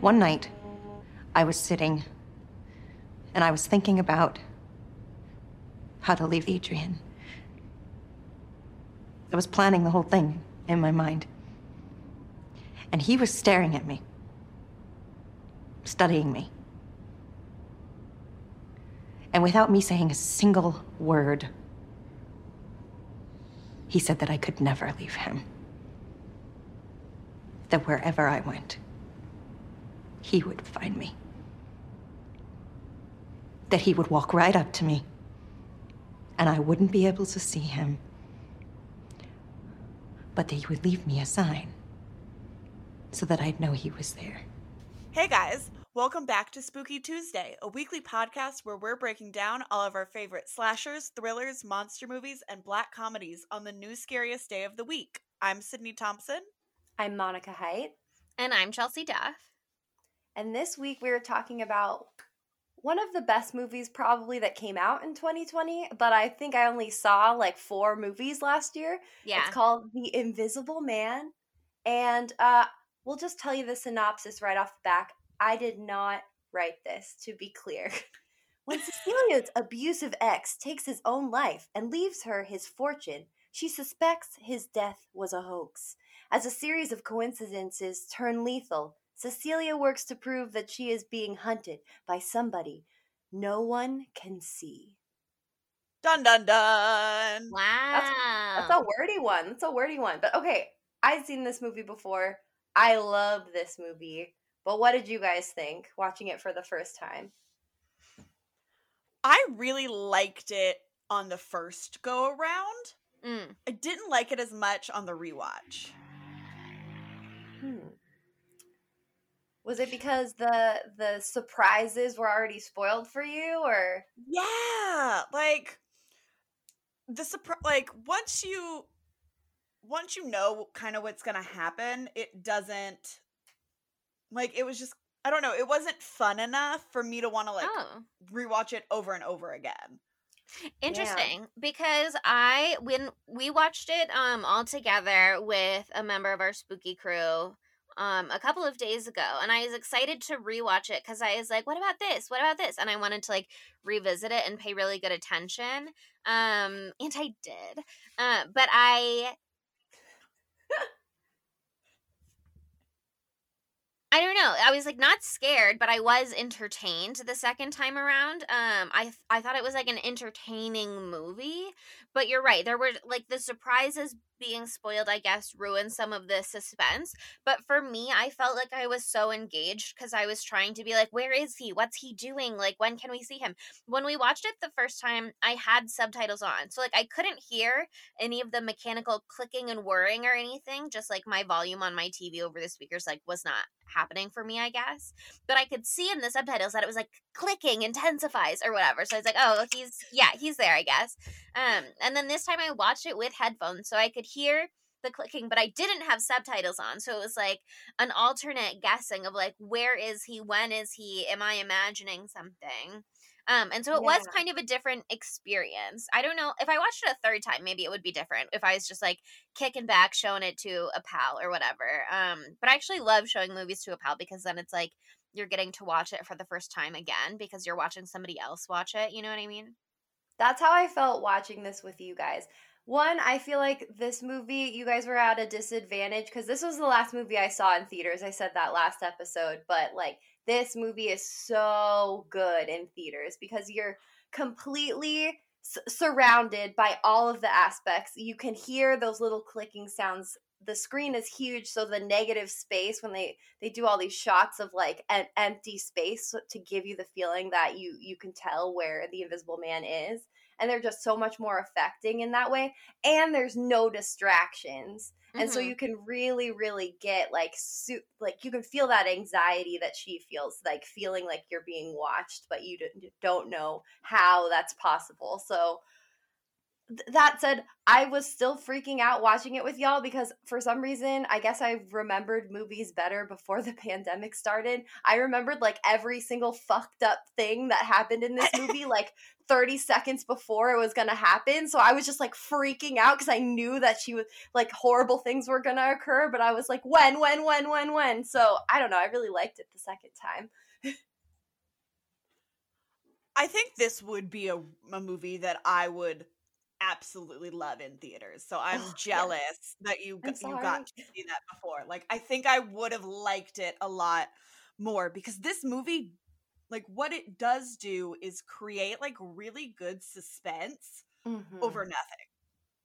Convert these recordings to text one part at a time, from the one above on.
One night, I was sitting and I was thinking about how to leave Adrian. I was planning the whole thing in my mind. And he was staring at me, studying me. And without me saying a single word, he said that I could never leave him. That wherever I went, he would find me. That he would walk right up to me, and I wouldn't be able to see him. But that he would leave me a sign so that I'd know he was there. Hey guys, welcome back to Spooky Tuesday, a weekly podcast where we're breaking down all of our favorite slashers, thrillers, monster movies, and black comedies on the new scariest day of the week. I'm Sydney Thompson. I'm Monica Height. And I'm Chelsea Duff. And this week we are talking about one of the best movies probably that came out in 2020, but I think I only saw like four movies last year. Yeah. It's called The Invisible Man. And uh, we'll just tell you the synopsis right off the back. I did not write this, to be clear. when Cecilia's abusive ex takes his own life and leaves her his fortune, she suspects his death was a hoax. As a series of coincidences turn lethal, Cecilia works to prove that she is being hunted by somebody no one can see. Dun dun dun. Wow. That's a wordy one. That's a wordy one. But okay, I've seen this movie before. I love this movie. But what did you guys think watching it for the first time? I really liked it on the first go around. Mm. I didn't like it as much on the rewatch. Was it because the the surprises were already spoiled for you or Yeah, like the surprise like once you once you know kind of what's going to happen, it doesn't like it was just I don't know, it wasn't fun enough for me to want to like oh, rewatch it over and over again. interesting. Because I when we watched it um all together with a member of our spooky crew um a couple of days ago and I was excited to rewatch it cuz I was like what about this? What about this? And I wanted to like revisit it and pay really good attention. Um and I did. Uh but I I don't know. I was like not scared, but I was entertained the second time around. Um, I I thought it was like an entertaining movie, but you're right. There were like the surprises being spoiled. I guess ruined some of the suspense. But for me, I felt like I was so engaged because I was trying to be like, where is he? What's he doing? Like, when can we see him? When we watched it the first time, I had subtitles on, so like I couldn't hear any of the mechanical clicking and whirring or anything. Just like my volume on my TV over the speakers like was not happening for me, I guess. But I could see in the subtitles that it was like clicking intensifies or whatever. So I was like, oh, he's yeah, he's there, I guess. Um, and then this time I watched it with headphones, so I could hear the clicking, but I didn't have subtitles on. So it was like an alternate guessing of like, where is he? When is he? Am I imagining something? Um, and so it was kind of a different experience. I don't know if I watched it a third time, maybe it would be different if I was just like kicking back, showing it to a pal or whatever. Um, but I actually love showing movies to a pal because then it's like you're getting to watch it for the first time again because you're watching somebody else watch it. You know what I mean? That's how I felt watching this with you guys. One, I feel like this movie, you guys were at a disadvantage because this was the last movie I saw in theaters. I said that last episode, but like this movie is so good in theaters because you're completely s- surrounded by all of the aspects. You can hear those little clicking sounds. The screen is huge, so the negative space when they they do all these shots of like an empty space to give you the feeling that you you can tell where the invisible man is and they're just so much more affecting in that way and there's no distractions and so Mhm. you can really really get like su- like you can feel that anxiety that she feels like feeling like you're being watched but you d- don't know how that's possible so that said, I was still freaking out watching it with y'all because for some reason, I guess I remembered movies better before the pandemic started. I remembered like every single fucked up thing that happened in this movie, like 30 seconds before it was gonna happen. So I was just like freaking out because I knew that she was like horrible things were gonna occur, but I was like, when, when, when, when, when? So I don't know. I really liked it the second time. I think this would be a, a movie that I would absolutely love in theaters. So I'm Oh, yes. jealous that you I'm you sorry. got to see that before. Like I think I would have liked it a lot more because this movie like what it does do is create like really good suspense Mhm. over nothing.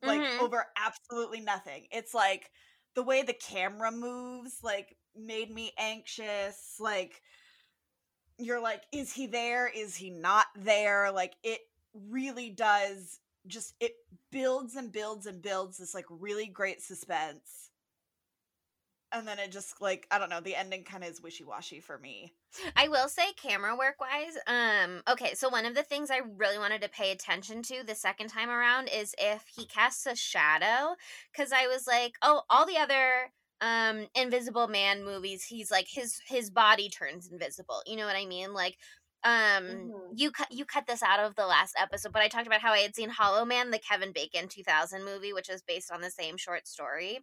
Like Mhm. over absolutely nothing. It's like the way the camera moves like made me anxious. Like you're like is he there? Is he not there? Like it really does just it builds and builds and builds this like really great suspense. And then it just like I don't know, the ending kind of is wishy-washy for me. I will say camera work wise, um, okay, so one of the things I really wanted to pay attention to the second time around is if he casts a shadow. Cause I was like, oh, all the other um invisible man movies, he's like his his body turns invisible. You know what I mean? Like um Mhm. you cut you cut this out of the last episode but i talked about how i had seen hollow man the kevin bacon 2000 movie which is based on the same short story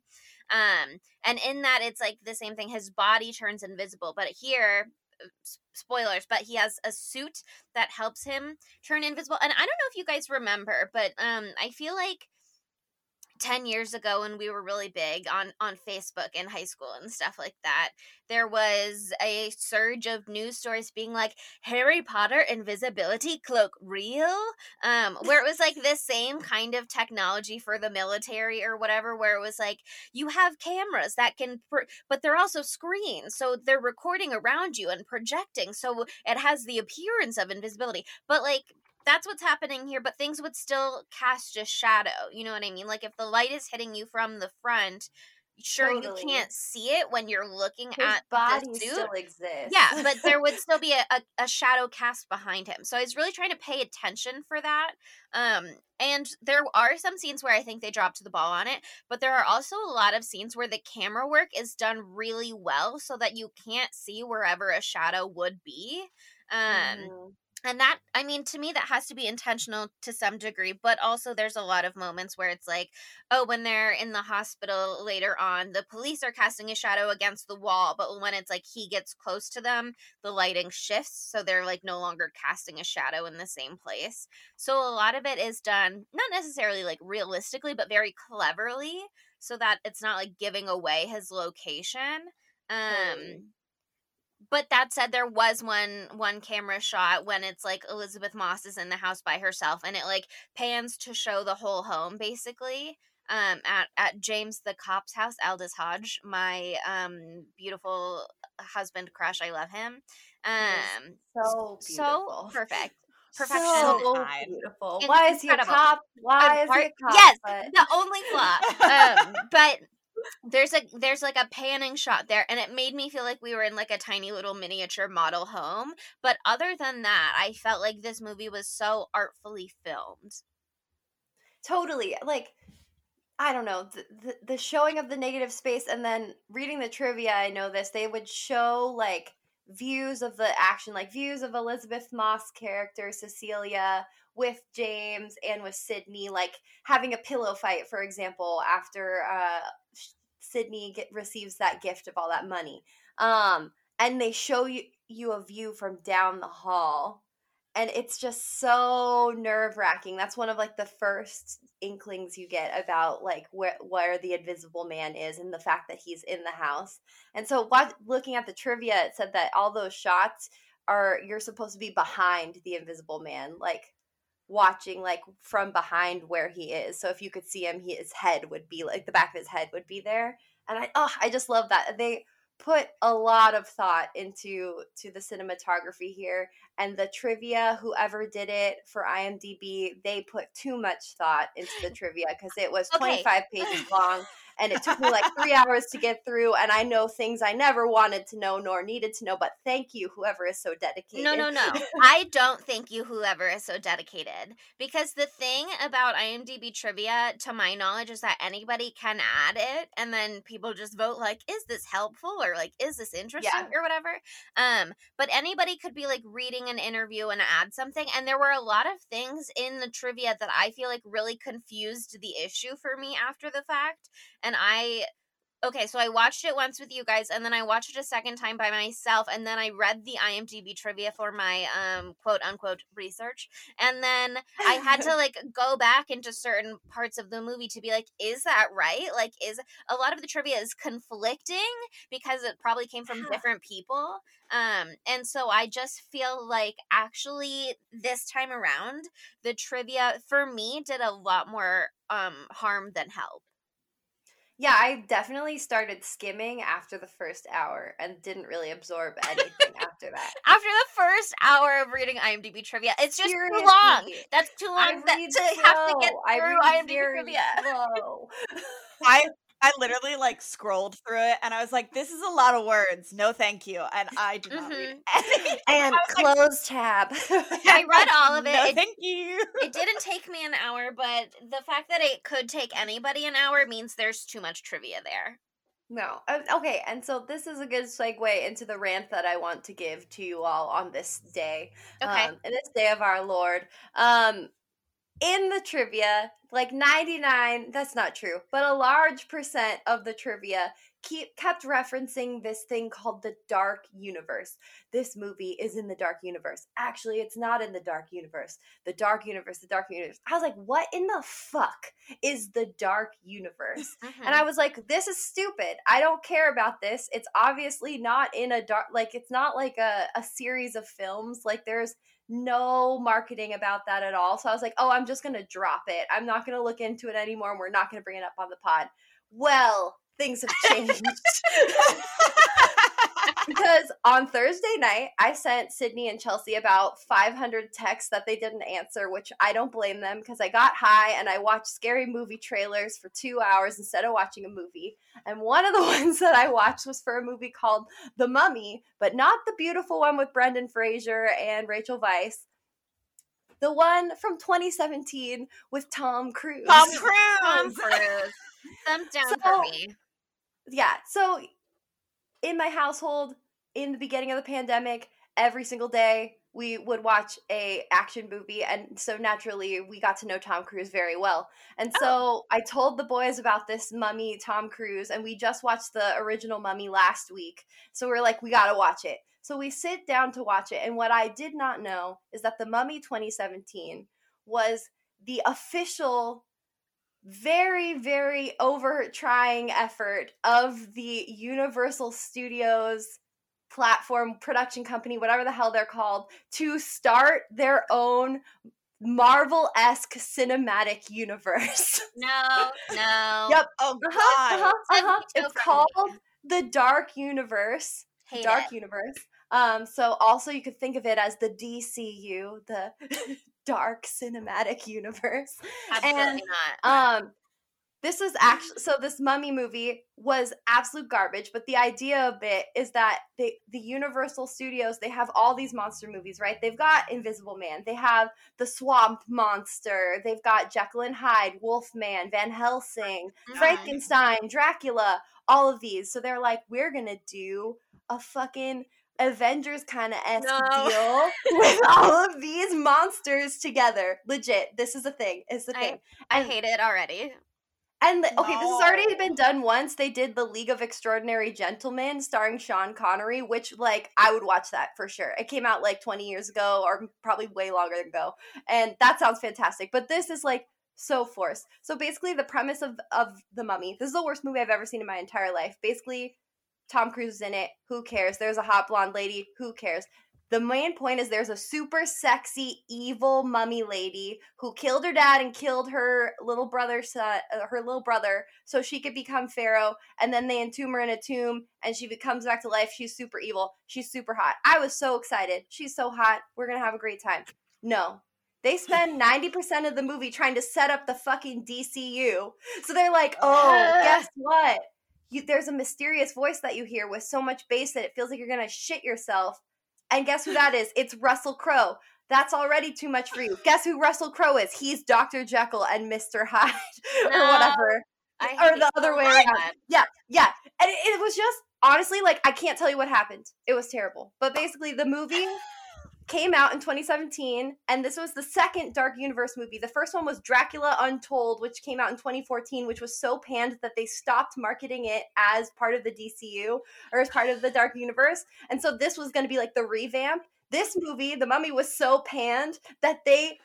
um and in that it's like the same thing his body turns invisible but here uh, spoilers but he has a suit that helps him turn invisible and i don't know if you guys remember but um i feel like 10 years ago when we were really big on on Facebook in high school and stuff like that there was a surge of news stories being like Harry Potter invisibility cloak real? Um where it was like the same kind of technology for the military or whatever where it was like you have cameras that can but they're also screens so they're recording around you and projecting so it has the appearance of invisibility but like that's what's happening here, but things would still cast a shadow. You know what I mean? Like if the light is hitting you from the front, sure Totally. you can't see it when you're looking His at body the suit. still exists. Yeah, but there would still be a, a, a shadow cast behind him. So I was really trying to pay attention for that. Um, and there are some scenes where I think they dropped the ball on it, but there are also a lot of scenes where the camera work is done really well so that you can't see wherever a shadow would be. Um, Mhm. And that i mean to me that has to be intentional to some degree but also there's a lot of moments where it's like oh when they're in the hospital later on the police are casting a shadow against the wall but when it's like he gets close to them the lighting shifts so they're like no longer casting a shadow in the same place so a lot of it is done not necessarily like realistically but very cleverly so that it's not like giving away his location um. But that said there was one one camera shot when it's like elisabeth moss is in the house by herself and it like pans to show the whole home basically um at at james the cop's house aldis hodge my um beautiful husband crush i love him um So so beautiful. perfect perfection So beautiful. It's Why is he a cop? Why is he a cop? yes, But- the only flaw um but there's a there's like a panning shot there and it made me feel like we were in like a tiny little miniature model home but other than that i felt like this movie was so artfully filmed. Totally like i don't know the, the, the showing of the negative space and then reading the trivia i know this they would show like views of the action like views of elisabeth moss character cecilia with james and with sydney like having a pillow fight for example after uh sydney get, receives that gift of all that money um and they show you you a view from down the hall and it's just so nerve wracking. That's one of like the first inklings you get about like where where the invisible man is and the fact that he's in the house. And so, what looking at the trivia, it said that all those shots are you're supposed to be behind the invisible man, like watching like from behind where he is. So if you could see him, he, his head would be like the back of his head would be there. And I oh, I just love that they put a lot of thought into to the cinematography here and the trivia whoever did it for imdb they put too much thought into the trivia because it was Okay. 25 pages long and it took me like three hours to get through. And I know things I never wanted to know nor needed to know. But thank you, whoever is so dedicated. No, no, no. I don't thank you, whoever is so dedicated. Because the thing about IMDb trivia, to my knowledge, is that anybody can add it, and then people just vote like, "Is this helpful?" or like, "Is this interesting?" Yeah. or whatever. Um, but anybody could be like reading an interview and add something, and there were a lot of things in the trivia that I feel like really confused the issue for me after the fact, and I okay, so I watched it once with you guys, and then I watched it a second time by myself, and then I read the IMDb trivia for my um quote unquote research, and then I had to like go back into certain parts of the movie to be like, is that right? Like, is a lot of the trivia is conflicting because it probably came from different people. Um, and so I just feel like actually this time around, the trivia for me did a lot more um harm than help. Yeah, I definitely started skimming after the first hour and didn't really absorb anything after that. after the first hour of reading IMDb trivia. It's just too long. That's too long that, to have to get slow. I through read IMDb trivia. slow. I I literally like scrolled through it and I was like, this is a lot of words. No, thank you. And I did not read any. and was like, close tab. I read all of it. No, It- thank you. It didn't take me an hour, but the fact that it could take anybody an hour means there's too much trivia there. No. Okay, and so this is a good segue into the rant that I want to give to you all on this day. Okay. Um, this day of our Lord. Um, in the trivia, like 99, that's not true, but a large percent of the trivia keep kept referencing this thing called the dark universe. This movie is in the dark universe. Actually, it's not in the dark universe. The dark universe, the dark universe. I was like, what in the fuck is the dark universe? Mhm. And I was like, this is stupid. I don't care about this. It's obviously not in a dark, like, it's not like a, a series of films. Like, there's no marketing about that at all. So I was like, oh, I'm just going to drop it. I'm not going to look into it anymore. And we're not going to bring it up on the pod. Well, things have changed. because on Thursday night, I sent Sydney and Chelsea about 500 texts that they didn't answer, which I don't blame them because I got high and I watched scary movie trailers for two hours instead of watching a movie. And one of the ones that I watched was for a movie called The Mummy, but not the beautiful one with Brendan Fraser and Rachel Weisz. The one from 2017 with Tom Cruise. Tom Tom Cruise. Cruise. Thumbs down So- for me. Yeah so in my household in the beginning of the pandemic every single day we would watch a action movie and so naturally we got to know tom cruise very well. And oh. so i told the boys about this mummy tom cruise and we just watched the original mummy last week. So we're like we gotta watch it. So we sit down to watch it and what i did not know is that the mummy 2017 was the official very very over trying effort of the universal studios platform production company whatever the hell they're called to start their own marvel-esque cinematic universe No, no. Yep. Oh uh-huh, god. uh-huh, uh-huh. it's called the dark universe Hate dark it. universe um so also you could think of it as the dcu the dark cinematic universe. Absolutely and- not. um this is actually so this mummy movie was absolute garbage but the idea of it is that they the universal studios they have all these monster movies right? They've got invisible man they have the swamp monster they've got jekyll and hyde wolfman van helsing frankenstein dracula all of these. So they're like we're gonna do a fucking avengers kind of esque No. deal with all of these monsters together legit this is a thing it's the thing I and- hate it already. and the, okay, this has already been done once. They did the League of Extraordinary Gentlemen starring Sean Connery, which like I would watch that for sure. It came out like 20 years ago or probably way longer ago. And that sounds fantastic. But this is like so forced. So basically the premise of of The Mummy. This is the worst movie I've ever seen in my entire life. Basically Tom Cruise is in it. Who cares? There's a hot blonde lady. Who cares? The main point is there's a super sexy evil mummy lady who killed her dad and killed her little brother son, uh, her little brother so she could become pharaoh and then they entomb her in a tomb and she comes back to life she's super evil she's super hot i was so excited she's so hot we're gonna have a great time no They spend 90% of the movie trying to set up the fucking DCU. So they're like, oh, guess what? You, there's a mysterious voice that you hear with so much bass that it feels like you're to shit yourself. And guess who that is? It's Russell Crowe. That's already too much for you. Guess who Russell Crowe is? He's Dr. Jekyll and Mr. Hyde or No, whatever. Or the other way around. Yeah, yeah. And it, it was just honestly like I can't tell you what happened. It was terrible. But basically the movie came out in 2017 and this was the second Dark Universe movie. The first one was Dracula Untold which came out in 2014 which was so panned that they stopped marketing it as part of the DCU or as part of the Dark Universe. And so this was going to be like the revamp. This movie, The Mummy was so panned that they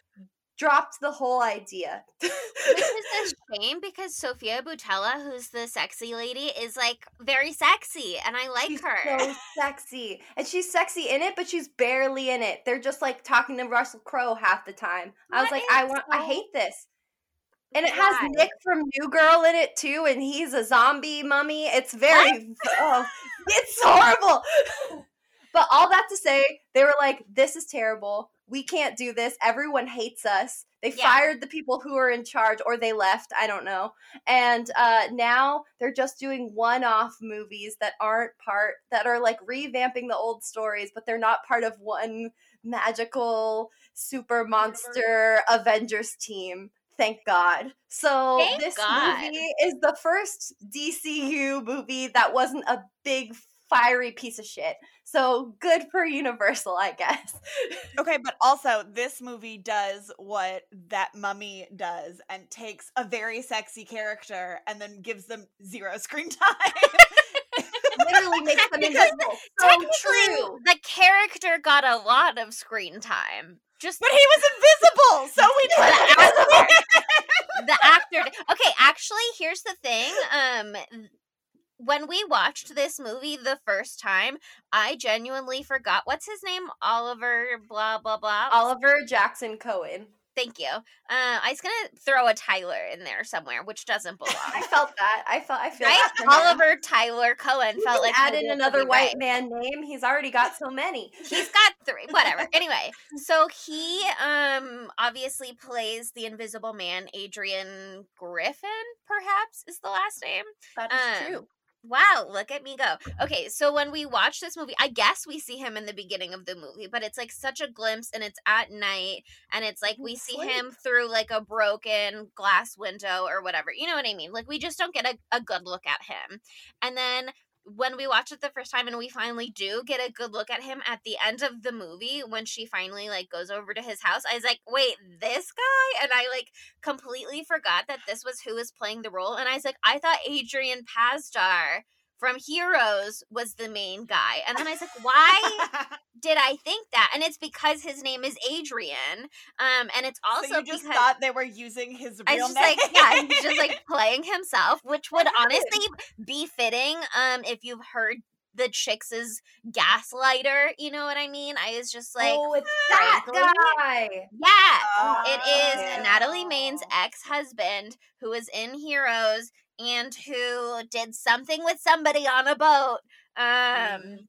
dropped the whole idea. Which is a shame because Sofia Boutella, who's the sexy lady, is like very sexy and I like she's her. so sexy. And she's sexy in it, but she's barely in it. They're just like talking to Russell Crowe half the time. I was like, I want I hate this. And it has? Nick from New Girl in it too, and he's a zombie mummy. It's very oh, it's horrible. but all that to say, they were like, This is terrible. We can't do this. Everyone hates us. They Yeah. fired the people who were in charge, or they left. I don't know. And uh, now they're just doing one-off movies that aren't part that are like revamping the old stories, but they're not part of one magical super monster Avengers team. Thank God. So Thank this God. movie is the first DCU movie that wasn't a big fiery piece of shit. So good for Universal, I guess. Okay, but also this movie does what that mummy does and takes a very sexy character and then gives them zero screen time. Literally makes them invisible. So Technically, true. the character got a lot of screen time. Just but he was invisible, so we didn't. the actor. Okay, actually, here's the thing. Um, when we watched this movie the first time, I genuinely forgot what's his name. Oliver, blah blah blah. Oliver Jackson Cohen. Thank you. Uh, I was gonna throw a Tyler in there somewhere, which doesn't belong. I felt that. I felt. I feel right? that. Oliver Tyler Cohen You felt like add in another white right. man name. He's already got so many. He's got three. Whatever. Anyway, so he um obviously plays the Invisible Man. Adrian Griffin, perhaps, is the last name. That is true. Wow, look at me go. Okay, so when we watch this movie, I guess we see him in the beginning of the movie, but it's like such a glimpse and it's at night and it's like we see him through like a broken glass window or whatever. You know what I mean? Like we just don't get a, a good look at him. And then when we watch it the first time and we finally do get a good look at him at the end of the movie when she finally like goes over to his house i was like wait this guy? And i like completely forgot that this was who was playing the role and i was like i thought adrian pasdar from heroes was the main guy. And then i was like why did i think that and it's because his name is adrian um and it's also so just because thought they were using his I real was just name. like, yeah, he's just like playing himself, which would honestly be fitting. Um, if you've heard the chicks' gaslighter, you know what I mean? I was just like, oh, it's that guy. yeah, it is Oh. Natalie Maines' ex-husband who was in Heroes and who did something with somebody on a boat. Um,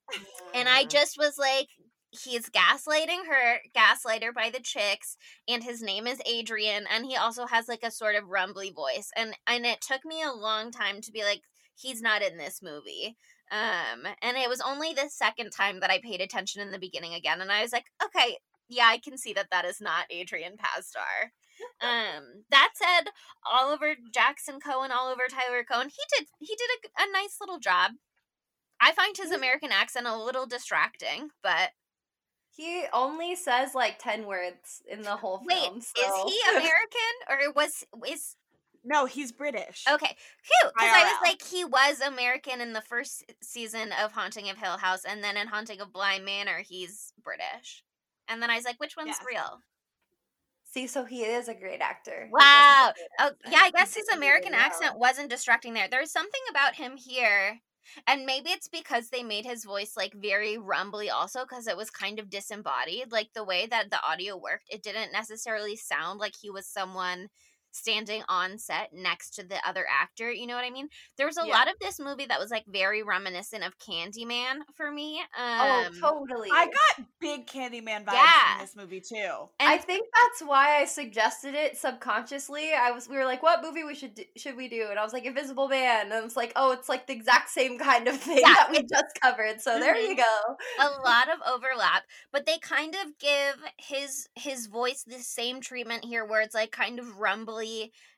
and I just was like, he's gaslighting her, gaslighter by the chicks, and his name is Adrian, and he also has like a sort of rumbly voice. And and it took me a long time to be like, he's not in this movie. Um, and it was only the second time that I paid attention in the beginning again, and I was like, okay, yeah, I can see that that is not Adrian Pasdar. Um, that said, Oliver Jackson Cohen, Oliver Tyler Cohen, he did he did a, a nice little job. I find his American accent a little distracting, but He only says like ten words in the whole thing. wait, film. is he American or was is no, he's British. okay? Phew, because I was like, he was American in the first season of Haunting of Hill House, and then in Haunting of Bly Manor, he's British. And then I was like, which one's Yes. real? See, so he is a great actor. Wow. doesn't do Oh, yeah, I guess his American well. accent wasn't distracting there. There's something about him here. And maybe it's because they made his voice like very rumbly also because it was kind of disembodied. Like the way that the audio worked, it didn't necessarily sound like he was someone standing on set next to the other actor. You know what I mean? There was a Yeah. lot of this movie that was like very reminiscent of Candyman for me. oh, Um, totally. I got big Candyman vibes Yeah. in this movie too. and I think that's why I suggested it subconsciously. I was we were like, "What movie we should do, should we do?" And I was like, "Invisible Man," and it's like, "Oh, it's like the exact same kind of thing Yeah, that we just covered." So there you go. a lot of overlap but they kind of give his his voice the same treatment here where it's like kind of rumbly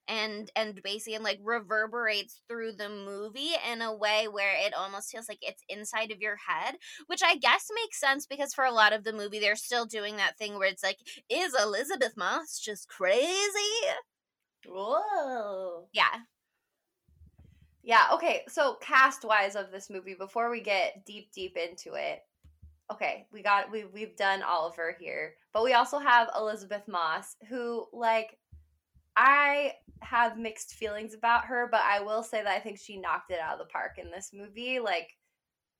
and and bassy and like reverberates through the movie in a way where it almost feels like it's inside of your head which i guess makes sense because for a lot of the movie they're still doing that thing where it's like is elisabeth moss just crazy Whoa. yeah Yeah, okay. So cast wise of this movie, before we get deep, deep into it, okay, we got we we've done Oliver here, but we also have Elisabeth Moss, who like I have mixed feelings about her, but I will say that I think she knocked it out of the park in this movie. Like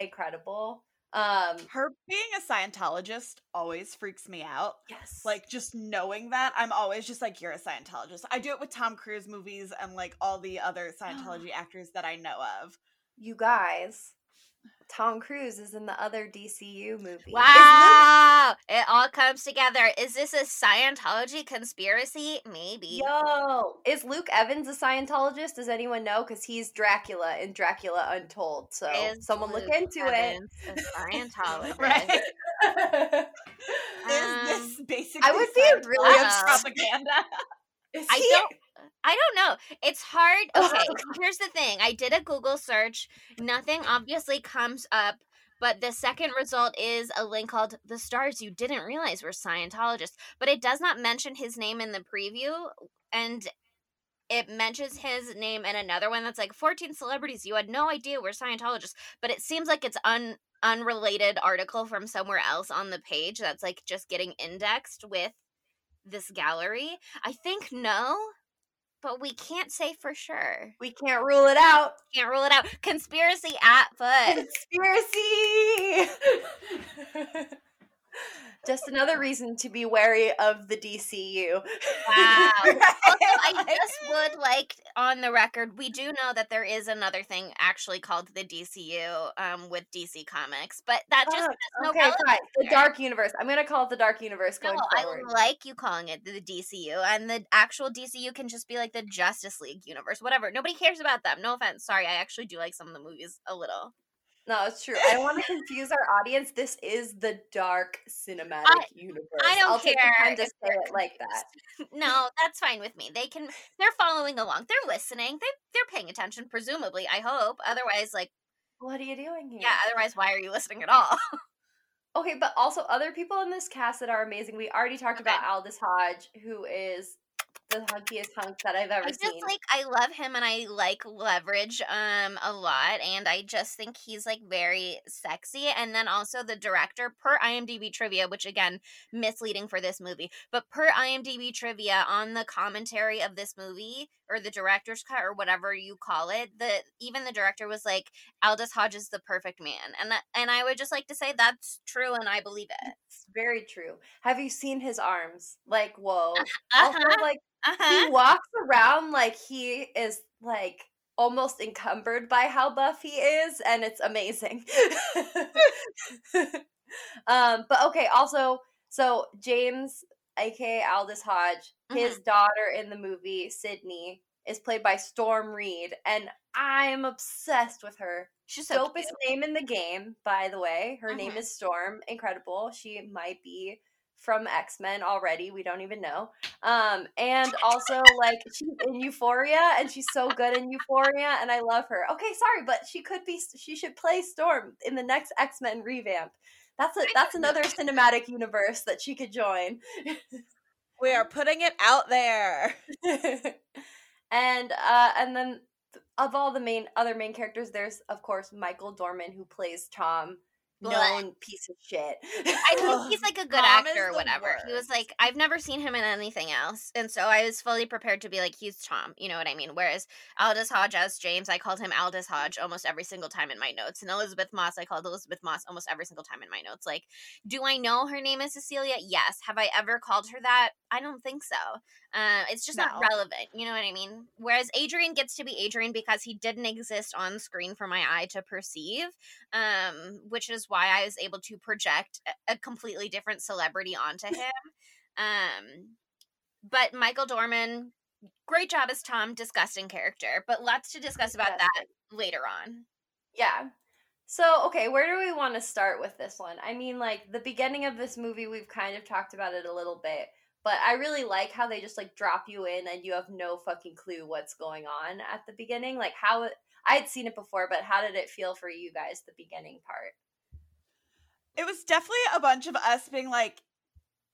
incredible. Um Her being a Scientologist always freaks me out. yes. Like just knowing that, I'm always just like, you're a Scientologist. I do it with Tom Cruise movies and like all the other Scientology actors that I know of. you guys, Tom Cruise is in the other DCU movie. Is Luke wow it all comes together is this a scientology conspiracy maybe Yo, is Luke Evans a Scientologist? Does anyone know? Because he's Dracula in Dracula Untold. So Is someone look into Evans a Scientologist? Right? it. Is this Um, basically I would be Scientology really upset. propaganda? Is I he- don't. I don't know. It's hard. Okay, here's the thing. I did a Google search. Nothing obviously comes up, but the second result is a link called "The Stars You Didn't Realize Were Scientologists," but it does not mention his name in the preview, and it mentions his name in another one that's like 14 celebrities you had no idea were Scientologists, but it seems like it's un unrelated article from somewhere else on the page that's like just getting indexed with this gallery. I think no, but we can't say for sure. We can't rule it out. Can't rule it out. Conspiracy at foot. Conspiracy. Just another reason to be wary of the DCU. Wow. Also, I just would like on the record, we do know that there is another thing actually called the DCU um, with DC Comics, but that just Fuck, has no okay, fine. The dark universe. I'm gonna call it the dark universe No, going I like you calling it the DCU, and the actual DCU can just be like the Justice League universe, whatever. Nobody cares about them. No offense. Sorry, I actually do like some of the movies a little. No, it's true. I don't want to confuse our audience. This is the dark cinematic I- universe. I don't I'll take the time to say it like that. no, that's fine with me. They can. They're following along. They're listening. They they're paying attention. Presumably, I hope. Otherwise, like What are you doing here? yeah. Otherwise, why are you listening at all? Okay, but also other people in this cast that are amazing. We already talked about Okay. Aldis Hodge, who is the hunkiest hunk that I've ever I just seen. like I love him and I like Leverage um a lot and I just think he's like very sexy and then also the director per IMDb trivia which again misleading for this movie but per IMDb trivia on the commentary of this movie or the director's cut or whatever you call it the even the director was like Aldis Hodge is the perfect man and that, and I would just like to say that's true and I believe it it's very true. Have you seen his arms? Like, whoa. uh-huh, Also, like uh-huh. he walks around like he is like almost encumbered by how buff he is and it's amazing um but okay also so james aka aldis hodge his daughter in the movie sydney is played by storm reid and i'm obsessed with her. She's so dopest cute. name in the game by the way. Her name Mhm. is storm. Incredible. She might be from x-men already. We don't even know. Um and also like she's in euphoria and she's so good in euphoria and i love her. Okay sorry but she could be she should play storm in the next x-men revamp. That's a that's another cinematic universe that she could join We are putting it out there. and uh and then of all the main other main characters there's of course michael dorman who plays tom known piece of shit. I think he's like a good actor or whatever. He was like, I've never seen him in anything else. And so I was fully prepared to be like, he's Tom. You know what I mean? Whereas Aldis Hodge as James, I called him Aldis Hodge almost every single time in my notes. And Elisabeth Moss, I called Elisabeth Moss almost every single time in my notes. Like, do I know her name is Cecilia? Yes. Have I ever called her that? I don't think so. Uh, it's just not relevant. You know what I mean? Whereas Adrian gets to be Adrian because he didn't exist on screen for my eye to perceive, um, which is why I was able to project a, a completely different celebrity onto him. um, but Michael Dorman, great job as Tom, disgusting character. But lots to discuss about that later on. Yeah. So, okay, where do we want to start with this one? I mean, like the beginning of this movie, we've kind of talked about it a little bit, but I really like how they just like drop you in and you have no fucking clue what's going on at the beginning. Like how I had seen it before, but how did it feel for you guys the beginning part? It was definitely a bunch of us being like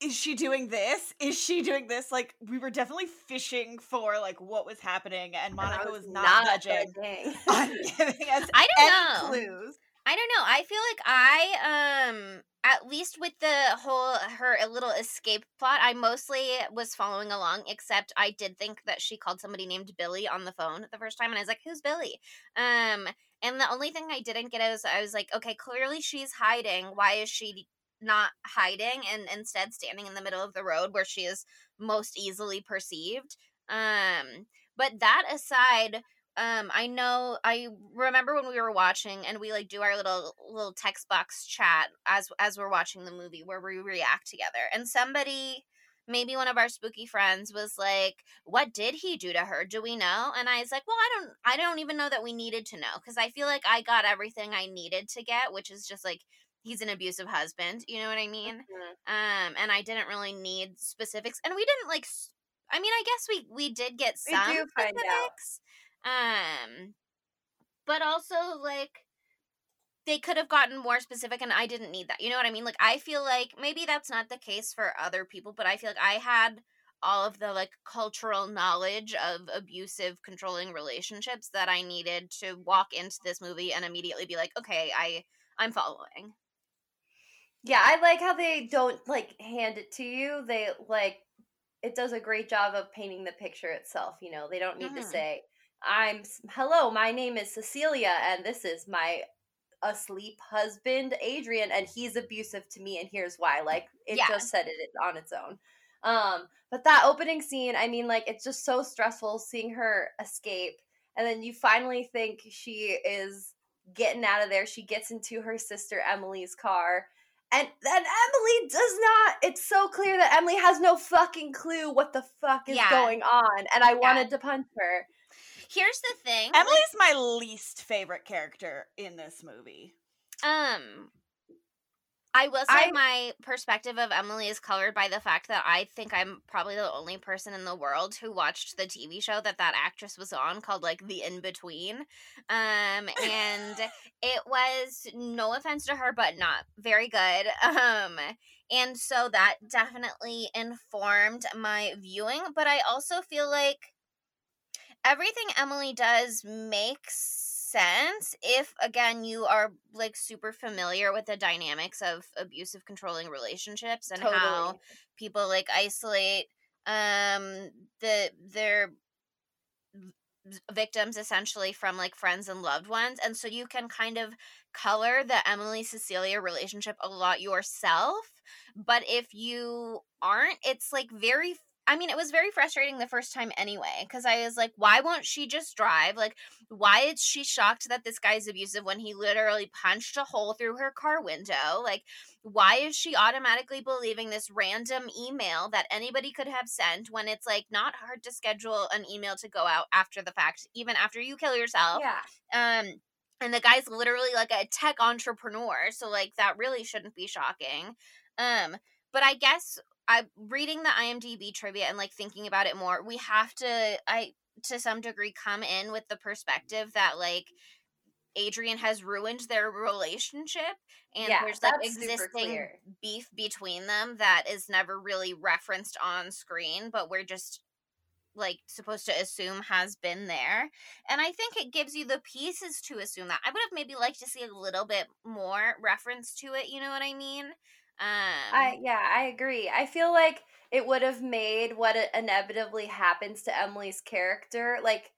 is she doing this is she doing this like we were definitely fishing for like what was happening and And I monica was, not, judging judging. on giving us I don't any know. clues I don't know. I feel like I um at least with the whole her little escape plot, I mostly was following along except I did think that she called somebody named Billy on the phone the first time and I was like, "Who's Billy?" Um and the only thing I didn't get is I was like, "Okay, clearly she's hiding. Why is she not hiding and instead standing in the middle of the road where she is most easily perceived?" Um but that aside, um i know i remember when we were watching and we like do our little little text box chat as as we're watching the movie where we react together and somebody maybe one of our spooky friends was like what did he do to her do we know and i was like well i don't i don't even know that we needed to know because i feel like i got everything i needed to get which is just like he's an abusive husband you know what i mean Mhm. um and i didn't really need specifics and we didn't like I mean i guess we we did get We some do find out. specifics um but also like they could have gotten more specific and i didn't need that you know what i mean like i feel like maybe that's not the case for other people but i feel like i had all of the like cultural knowledge of abusive controlling relationships that i needed to walk into this movie and immediately be like okay i i'm following Yeah, I like how they don't like hand it to you. They like it does a great job of painting the picture itself, you know. They don't need to Mhm. say, "I'm hello, my name is Cecilia and this is my asleep husband Adrian and he's abusive to me and here's why." Like it Yeah. just said it on its own. Um but that opening scene, I mean like it's just so stressful seeing her escape and then you finally think she is getting out of there. She gets into her sister Emily's car and then Emily does not. It's so clear that Emily has no fucking clue what the fuck is Yeah. going on. And I wanted to punch her. Here's the thing emily's my least favorite character in this movie Um, I will say I- my perspective of Emily is colored by the fact that I think I'm probably the only person in the world who watched the TV show that that actress was on called like The In Between. Um, and it was no offense to her, but not very good. Um, and so that definitely informed my viewing, but I also feel like everything Emily does makes sense if again you are like super familiar with the dynamics of abusive controlling relationships and how people like isolate um the their victims essentially from like friends and loved ones and so you can kind of color the Emily Cecilia relationship a lot yourself but if you aren't it's like very I mean, it was very frustrating the first time anyway, because I was like, why won't she just drive? Like, why is she shocked that this guy's abusive when he literally punched a hole through her car window? Like, why is she automatically believing this random email that anybody could have sent when it's like not hard to schedule an email to go out after the fact, even after you kill yourself? Yeah. Um, and the guy's literally like a tech entrepreneur, so like that really shouldn't be shocking. Um, but I guess I reading the IMDb trivia and like thinking about it more, we have to I to some degree come in with the perspective that like Adrian has ruined their relationship and Yeah, there's like existing beef between them that is never really referenced on screen, but we're just like supposed to assume has been there and i think it gives you the pieces to assume that. I would have maybe liked to see a little bit more reference to it you know what i mean um I yeah, I agree. I feel like it would have made what inevitably happens to Emily's character like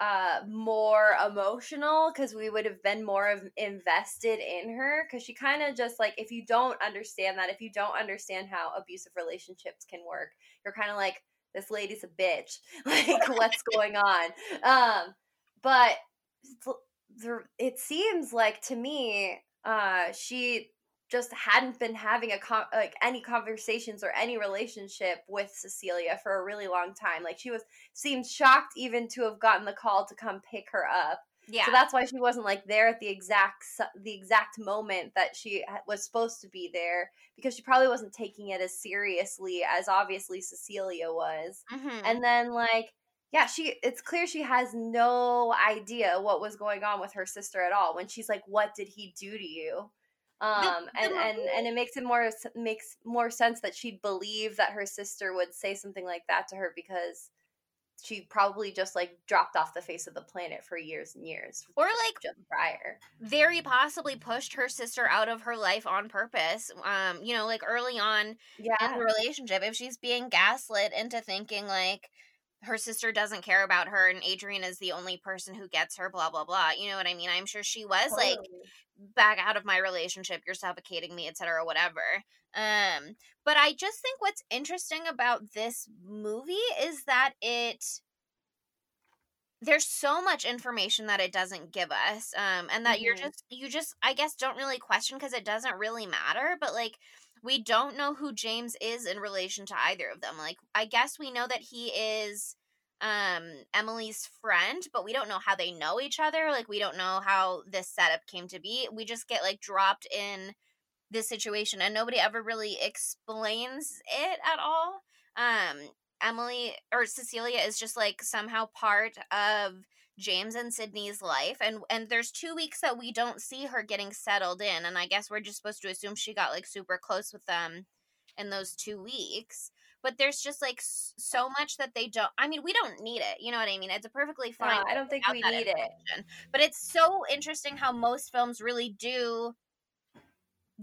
uh more emotional because we would have been more of invested in her because she kind of just like if you don't understand that if you don't understand how abusive relationships can work you're kind of like this lady's a bitch like what's going on um but it seems like to me uh she just hadn't been having a con- like any conversations or any relationship with Cecilia for a really long time. Like she was seemed shocked even to have gotten the call to come pick her up. yeah So that's why she wasn't like there at the exact the exact moment that she was supposed to be there because she probably wasn't taking it as seriously as obviously Cecilia was. Mhm. And then like yeah, she it's clear she has no idea what was going on with her sister at all when she's like what did he do to you? Um and and and it makes it more makes more sense that she'd believe that her sister would say something like that to her because she probably just like dropped off the face of the planet for years and years or like just prior. very possibly pushed her sister out of her life on purpose um you know like early on yeah. in the relationship if she's being gaslit into thinking like her sister doesn't care about her and Adrian is the only person who gets her blah blah blah you know what i mean i'm sure she was like back out of my relationship you're suffocating me etc or whatever um but i just think what's interesting about this movie is that it there's so much information that it doesn't give us um and that you're Mhm. just you just i guess don't really question because it doesn't really matter but like we don't know who james is in relation to either of them like i guess we know that he is um emily's friend but we don't know how they know each other like we don't know how this setup came to be we just get like dropped in this situation and nobody ever really explains it at all. Um emily or cecilia is just like somehow part of james and sydney's life and and there's two weeks that we don't see her getting settled in and i guess we're just supposed to assume she got like super close with them in those two weeks but there's just like so much that they don't i mean we don't need it you know what i mean it's a perfectly fine No, I don't think we need it. but it's so interesting how most films really do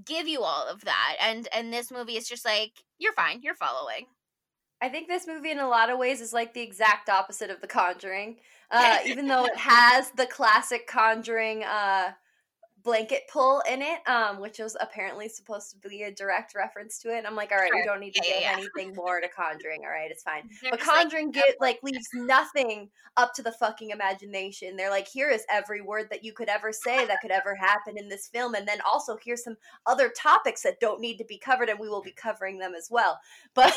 give you all of that and and this movie is just like you're fine you're following I think this movie, in a lot of ways, is like the exact opposite of The Conjuring. Uh, even though it has the classic Conjuring uh, blanket pull in it, um, which was apparently supposed to be a direct reference to it. And I'm like, all right, we don't need to Yeah, give yeah, anything more to Conjuring. All right, it's fine. They're But just like, Conjuring get like leaves nothing up to the fucking imagination. They're like, here is every word that you could ever say that could ever happen in this film, and then also here's some other topics that don't need to be covered, and we will be covering them as well. But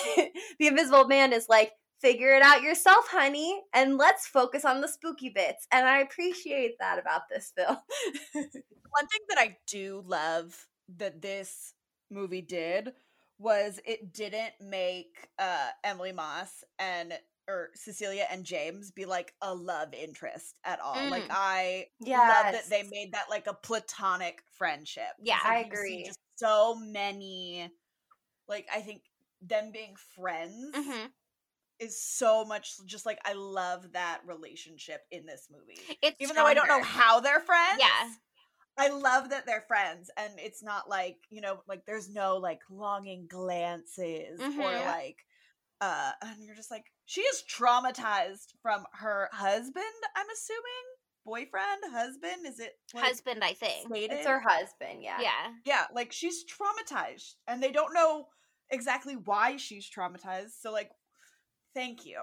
the Invisible Man is like, figure it out yourself, honey, and let's focus on the spooky bits. And I appreciate that about this film. One thing that I do love that this movie did was it didn't make uh Emily Moss and or Cecilia and James be like a love interest at all. Like Mm. I love that they made that like a platonic friendship. Yeah, like, I agree. Just so many like I think them being friends Mhm. Is so much just like I love that relationship in this movie. it's Even though I don't know how they're friends. yeah I love that they're friends and it's not like, you know, like there's no like longing glances or Mhm. like uh and you're just like she is traumatized from her husband, I'm assuming. Boyfriend, husband, is it like, husband i think it's her husband, yeah. yeah Yeah, like she's traumatized and they don't know exactly why she's traumatized. So like thank you.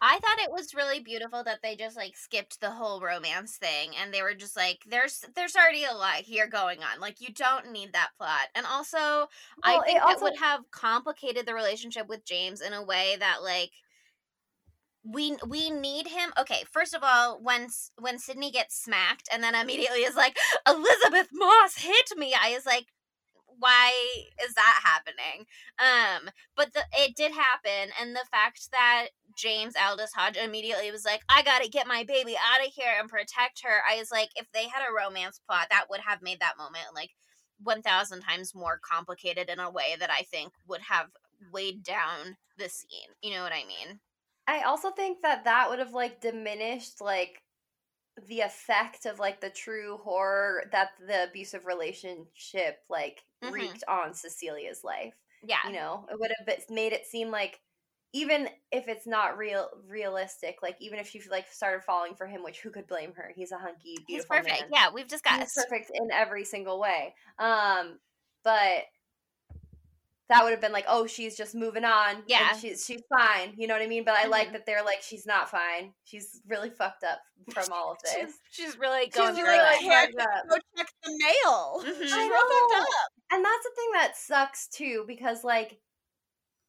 I thought it was really beautiful that they just like skipped the whole romance thing and they were just like there's there's already a lot here going on. Like you don't need that plot. And also I Well, it think also- it would have complicated the relationship with James in a way that like we we need him. Okay, first of all, when when Sydney gets smacked and then immediately is like Elisabeth Moss hit me, I was like why is that happening? Um, but the it did happen, and the fact that James Aldis Hodge immediately was like, "I gotta get my baby out of here and protect her," I was like, if they had a romance plot, that would have made that moment like one thousand times more complicated in a way that I think would have weighed down the scene. You know what I mean? I also think that that would have like diminished like the effect of like the true horror that the abusive relationship like Mhm. wreaked on Cecilia's life. Yeah. You know, it would have made it seem like even if it's not real realistic, like even if she like started falling for him, which who could blame her? He's a hunky, beautiful He's perfect. man. Yeah, we've He's discussed. perfect in every single way. Um, but that would have been like, oh, she's just moving on. and Yeah. she's she's fine. You know what I mean? But I like Mhm. that they're like, she's not fine. She's really fucked up from all of this. She's, she's really She's going through really like fucked up. Go check the mail. Mhm. She's real fucked up. And that's the thing that sucks too, because like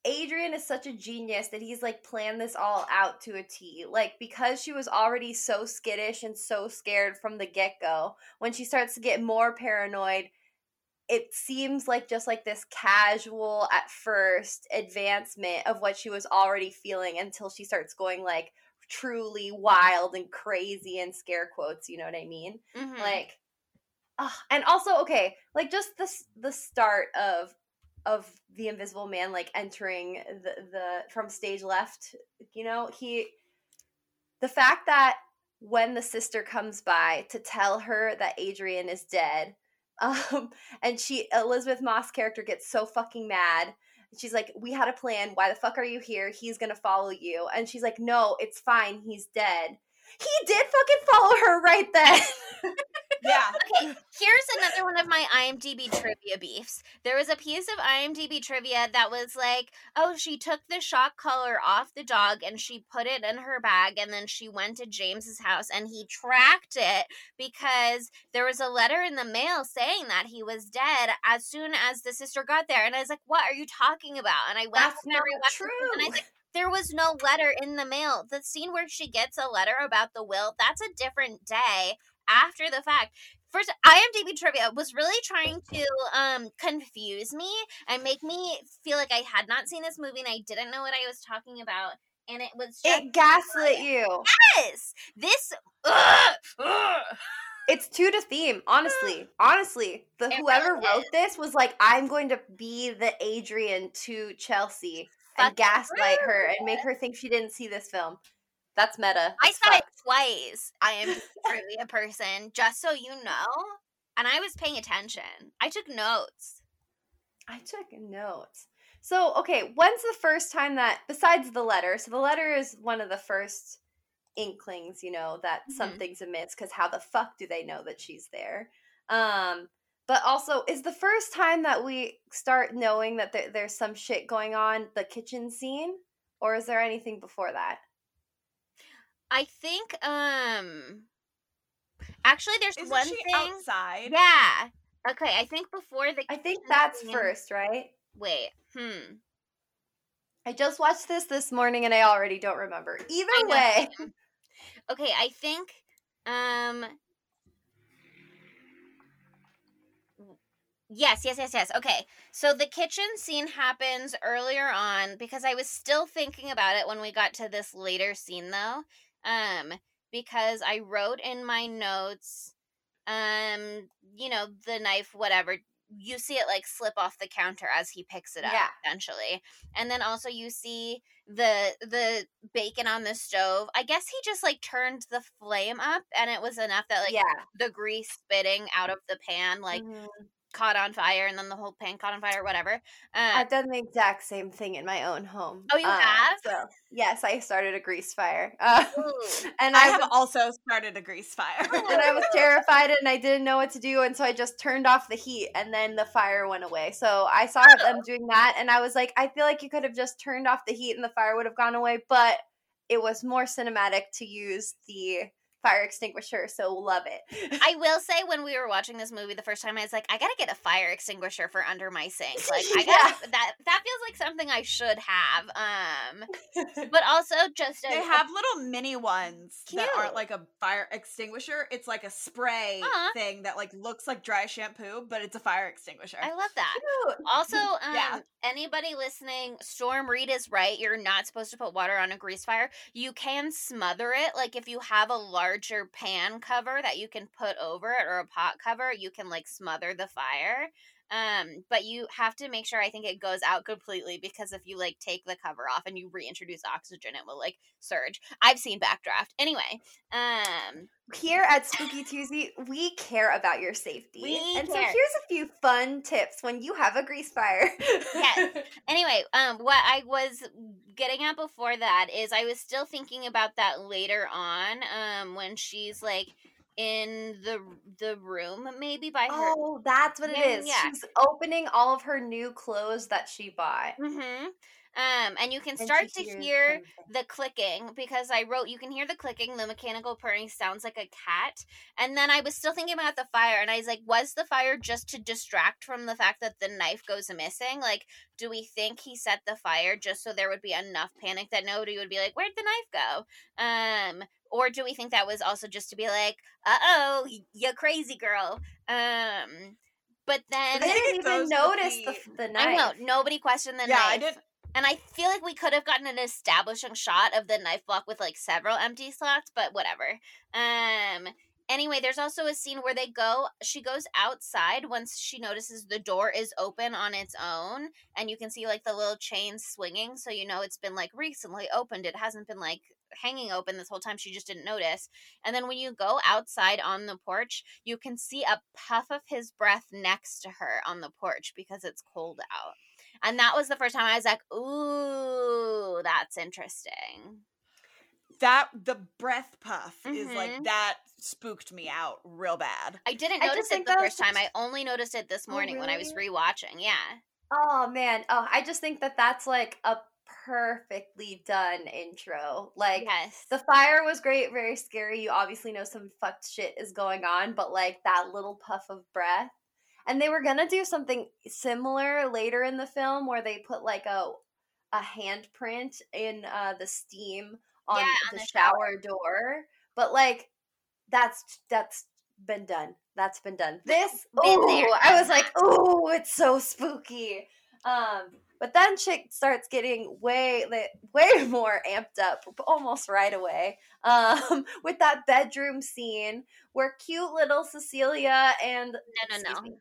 Adrian is such a genius that he's like planned this all out to a T. Like because she was already so skittish and so scared from the get go, when she starts to get more paranoid, it seems like just like this casual at first advancement of what she was already feeling until she starts going like truly wild and crazy and scare quotes, you know what I mean? Mhm. like uh, and also okay like just the the start of of the invisible man like entering the the from stage left you know he the fact that when the sister comes by to tell her that adrian is dead um and she elisabeth moss character gets so fucking mad. She's like we had a plan. Why the fuck are you here? He's gonna follow you. And she's like no it's fine. He's dead. He did fucking follow her right then. Yeah. Okay, here's another one of my IMDb trivia beefs. There was a piece of IMDb trivia that was like, oh, she took the shock collar off the dog and she put it in her bag, and then she went to James's house and he tracked it because there was a letter in the mail saying that he was dead as soon as the sister got there. And I was like, what are you talking about? And I went That's not rewatched and I was like, there was no letter in the mail. The scene where she gets a letter about the will, that's a different day after the fact. First, IMDb trivia was really trying to um confuse me and make me feel like I had not seen this movie and I didn't know what I was talking about. And it was just it gaslit you yes, this. Ugh, ugh. it's two to theme honestly honestly the It whoever really wrote is. this was like i'm going to be the adrian to chelsea and gaslight her and make her think she didn't see this film that's meta I said it twice. I am truly a person, just so you know. And I was paying attention. I took notes. I took notes. So, okay, when's the first time that, besides the letter, so the letter is one of the first inklings, you know, that Mhm. something's amiss, because how the fuck do they know that she's there? Um, but also, is the first time that we start knowing that there, there's some shit going on the kitchen scene? Or is there anything before that? I think um actually there's Isn't one she thing. outside? Yeah. Okay, I think before the I think that's scene- first, right? Wait. Hmm. I just watched this this morning and I already don't remember. Either way, Okay, I think um Yes, yes, yes, yes. Okay. So the kitchen scene happens earlier on because I was still thinking about it when we got to this later scene though. Um because I wrote in my notes um you know the knife whatever you see it like slip off the counter as he picks it up Yeah. essentially. And then also you see the the bacon on the stove. I guess he just like turned the flame up and it was enough that like yeah. the grease spitting out of the pan like Mhm. Caught on fire and then the whole pan caught on fire whatever. Uh, I've done the exact same thing in my own home. Oh, you Uh, have? So yes, I started a grease fire, uh, and I I have was, also started a grease fire. and I was terrified, and I didn't know what to do, and so I just turned off the heat, and then the fire went away. So I saw them doing that, and I was like, I feel like you could have just turned off the heat, and the fire would have gone away, but it was more cinematic to use the fire extinguisher. So love it. I will say when we were watching this movie the first time I was like I got to get a fire extinguisher for under my sink. Like I got that that feels like something I should have. Um but also just a, They have little mini ones that aren't like a fire extinguisher. It's like a spray Aw. thing that like looks like dry shampoo, but it's a fire extinguisher. I love that. Cute. Also, um, Yeah. anybody listening, Storm Reid is right. You're not supposed to put water on a grease fire. You can smother it. Like if you have a larger pan cover that you can put over it or a pot cover, you can like smother the fire. Um, but you have to make sure I think it goes out completely because if you like take the cover off and you reintroduce oxygen, it will like surge. I've seen Backdraft. Anyway, um, Here at Spooky Tuesday, we care about your safety. We and so here's a few fun tips when you have a grease fire. Yes. anyway, um, what I was getting at before that is I was still thinking about that later on, um, when she's like in the the room maybe by her. Oh, that's what it is. yeah. She's opening all of her new clothes that she bought. Mm-hmm. Um, and you can start to hear the clicking because I wrote you can hear the clicking, the mechanical purring sounds like a cat. And then I was still thinking about the fire and I was like, was the fire just to distract from the fact that the knife goes missing? Like, do we think he set the fire just so there would be enough panic that nobody would be like, Where'd the knife go? Um, or do we think that was also just to be like, uh oh, you crazy girl? Um but then I didn't even notice the, the- knife. I know nobody questioned the Yeah, knife. I didn't- And I feel like we could have gotten an establishing shot of the knife block with like several empty slots, but whatever. Um anyway, there's also a scene where they go she goes outside once she notices the door is open on its own and you can see like the little chain swinging so you know it's been like recently opened. It hasn't been like hanging open this whole time she just didn't notice. And then when you go outside on the porch, you can see a puff of his breath next to her on the porch because it's cold out. And that was the first time I was like, ooh, that's interesting. That the breath puff is Mhm. like that spooked me out real bad. I didn't I notice it think the first time. such- I only noticed it this Oh, morning when I was rewatching. Yeah. Oh man. Oh, I just think that that's like a perfectly done intro. Like yes. the fire was great, very scary. You obviously know some fucked shit is going on, but like that little puff of breath. And they were gonna do something similar later in the film where they put like a a handprint in uh the steam on, Yeah, the, on the shower. door. But like that's that's been done. That's been done. This Been ooh, there, I was like, oh, it's so spooky. Um, but then chick starts getting way way more amped up almost right away. Um, with that bedroom scene where cute little Cecilia and no, no, no. me,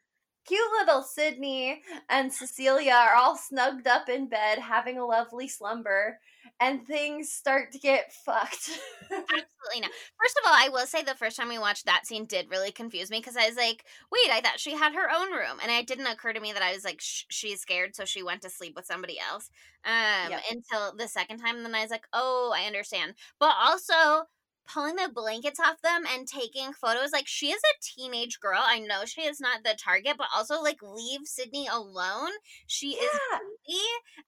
cute little Sydney and Cecilia are all snugged up in bed having a lovely slumber, and things start to get fucked. Absolutely not. First of all, I will say the first time we watched that scene did really confuse me because I was like, wait, I thought she had her own room. And it didn't occur to me that I was like, she's scared, so she went to sleep with somebody else. Um, Yep. Until the second time. And then I was like, oh, I understand. But also, pulling the blankets off them and taking photos like she is a teenage girl i know she is not the target but also like leave sydney alone she is baby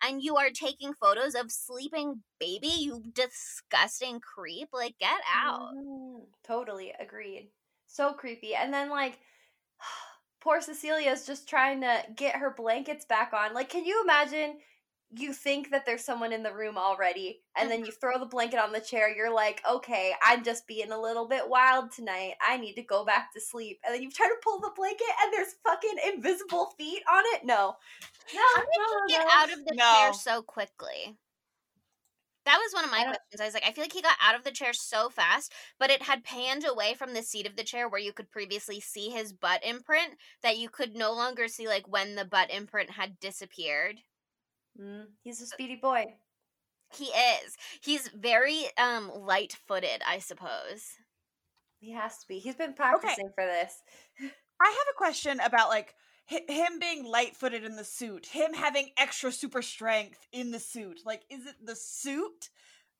and you are taking photos of sleeping baby you disgusting creep like get out Mhm. Totally agreed. So creepy. And then like poor Cecilia's just trying to get her blankets back on. Like can you imagine you think that there's someone in the room already and then mm-hmm. you throw the blanket on the chair. You're like, "Okay, I'm just being a little bit wild tonight. I need to go back to sleep." And then you try to pull the blanket and there's fucking invisible feet on it. No. No, how did no, he get no. out of the chair so quickly that was one of my I questions i was like i feel like he got out of the chair so fast but it had panned away from the seat of the chair where you could previously see his butt imprint that you could no longer see like when the butt imprint had disappeared Mm, he's a speedy boy. he is he's very um light-footed i suppose He has to be. He's been practicing for this. I have a question about like hi- him being light-footed in the suit, him having extra super strength in the suit. Like, is it the suit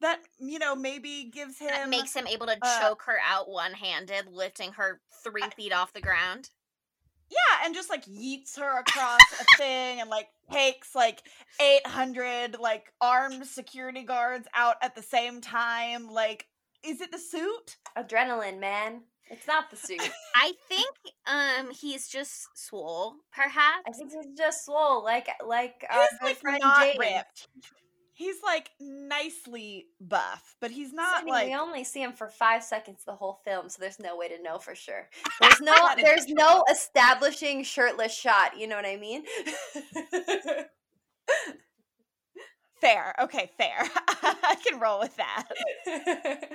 that you know maybe gives him? that makes him able to uh, choke her out one-handed lifting her three feet off the ground Yeah, and just like yeets her across a thing and like takes like 800 like armed security guards out at the same time. Like, is it the suit? Adrenaline, man. It's not the suit. I think um he's just swole, perhaps. I think he's just swole, like like our He's good like friend not Jaden. ripped. He's like nicely buff, but he's not Sydney, like we only see him for five seconds the whole film, so there's no way to know for sure. There's no there's no establishing shirtless shot. You know what I mean? fair. Okay, fair. I can roll with that.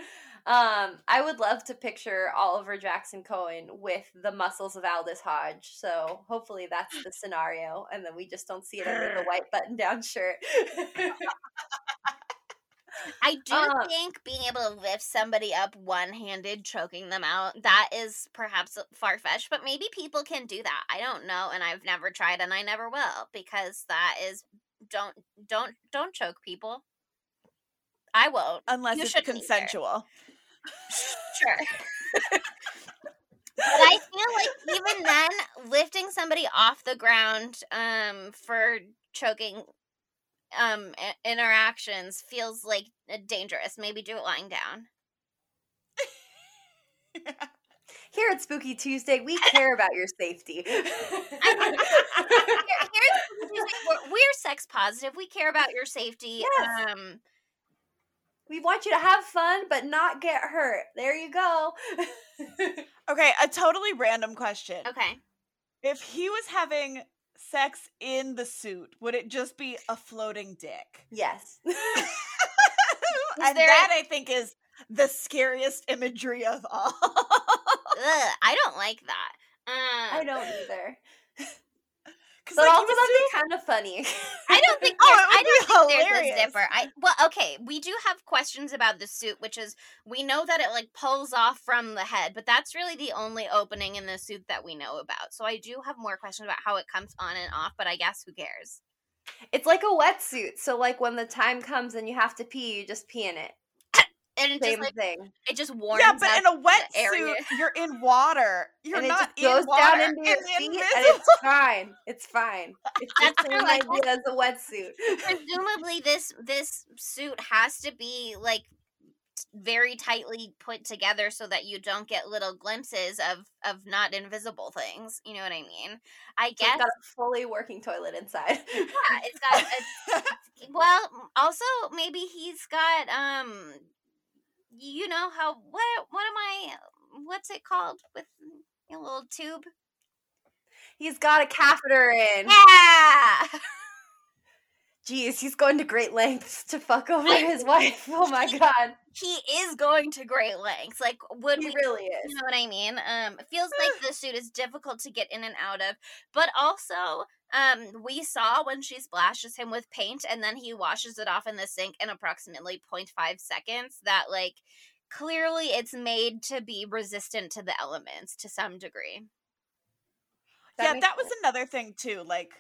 Um, I would love to picture Oliver Jackson Cohen with the muscles of Aldis Hodge. So hopefully that's the scenario, and then we just don't see it under the white button-down shirt. I do Uh, think being able to lift somebody up one handed, choking them out, that is perhaps far fetched, but maybe people can do that. I don't know, and I've never tried and I never will because that is don't don't don't choke people. I won't. Unless You it's shouldn't either. Sure. but I feel like even then, lifting somebody off the ground um for choking um interactions feels like uh, dangerous. Maybe do it lying down. Here at Spooky Tuesday, we care about your safety. Here- here's we're, we're sex positive. We care about your safety. Yes. Um, we want you to have fun, but not get hurt. There you go. okay, a totally random question. okay. If he was having sex in the suit, would it just be a floating dick? yes. and there- that I think is the scariest imagery of all. Ugh, I don't like that. Um, I don't either. But like, also that'd be kind of funny. I don't think. Oh, it would I don't be think there's a zipper. I well, okay. We do have questions about the suit, which is we know that it like pulls off from the head, but that's really the only opening in the suit that we know about. So I do have more questions about how it comes on and off, but I guess who cares? it's like a wetsuit. So like when the time comes and you have to pee, you just pee in it. And it Same just like thing. it just warms. yeah, but up in a wetsuit, you're in water. You're and it not just goes water. down into your feet and it's fine. It's fine. It's the That's same true, I idea as a wetsuit. presumably this this suit has to be like very tightly put together so that you don't get little glimpses of of not invisible things you know what i mean i guess it's got a fully working toilet inside. yeah, it's got a, well also maybe he's got um you know how what what am i what's it called with a little tube He's got a catheter in. yeah Jeez, he's going to great lengths to fuck over his wife. Oh my god. he is going to great lengths like would He we really is. You know what I mean? Um, it feels like the suit is difficult to get in and out of, but also, um, we saw when she splashes him with paint and then he washes it off in the sink in approximately 0.5 seconds. That like clearly it's made to be resistant to the elements to some degree. yeah, makes that was another thing too. Like,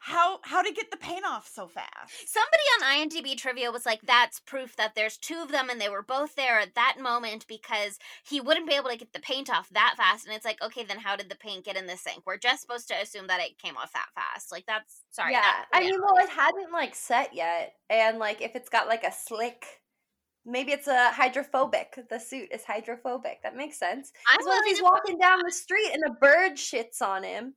how how to get the paint off so fast? Somebody on IMDb trivia was like, "That's proof that there's two of them, and they were both there at that moment because he wouldn't be able to get the paint off that fast." And it's like, okay, then how did the paint get in the sink? We're just supposed to assume that it came off that fast. Like that's sorry. yeah. that's I the mean, well, it hadn't like set yet. And like if it's got like a slick maybe it's a hydrophobic. The suit is hydrophobic. That makes sense. I'm As well as he's walking down the street and a bird shits on him.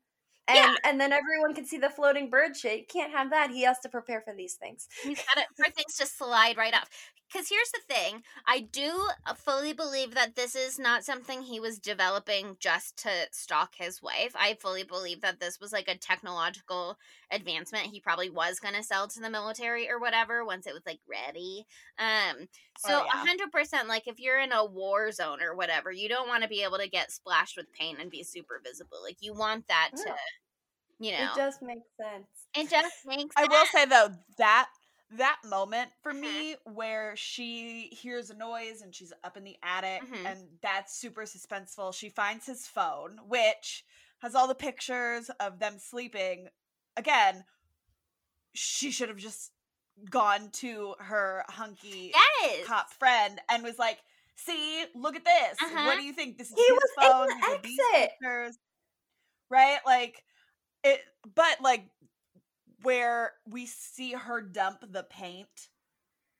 And Yeah. and then everyone can see the floating bird shit. You can't have that. He has to prepare for these things. He's got it for things to slide right off. Because here's the thing I do uh, fully believe that this is not something he was developing just to stalk his wife. I fully believe that this was like a technological advancement he probably was going to sell to the military or whatever once it was like ready. Um, so Oh, a yeah. 100% like if you're in a war zone or whatever, you don't want to be able to get splashed with paint and be super visible. Like you want that to, you know, It just makes sense. it just makes sense. I will say though that that moment for Mhm. me where she hears a noise and she's up in the attic Mhm. and that's super suspenseful. She finds his phone, which has all the pictures of them sleeping. Again, she should have just gone to her hunky Yes. cop friend and was like, "See, look at this. Uh-huh. What do you think? This is He his phone. the exit." pictures." Right? Like it but like where we see her dump the paint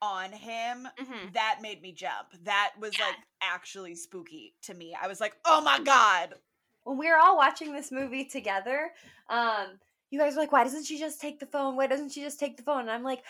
on him, Mhm. that made me jump. That was Yeah. like actually spooky to me. I was like, "Oh my god." when we were all watching this movie together, um, you guys were like, why doesn't she just take the phone? Why doesn't she just take the phone? And I'm like,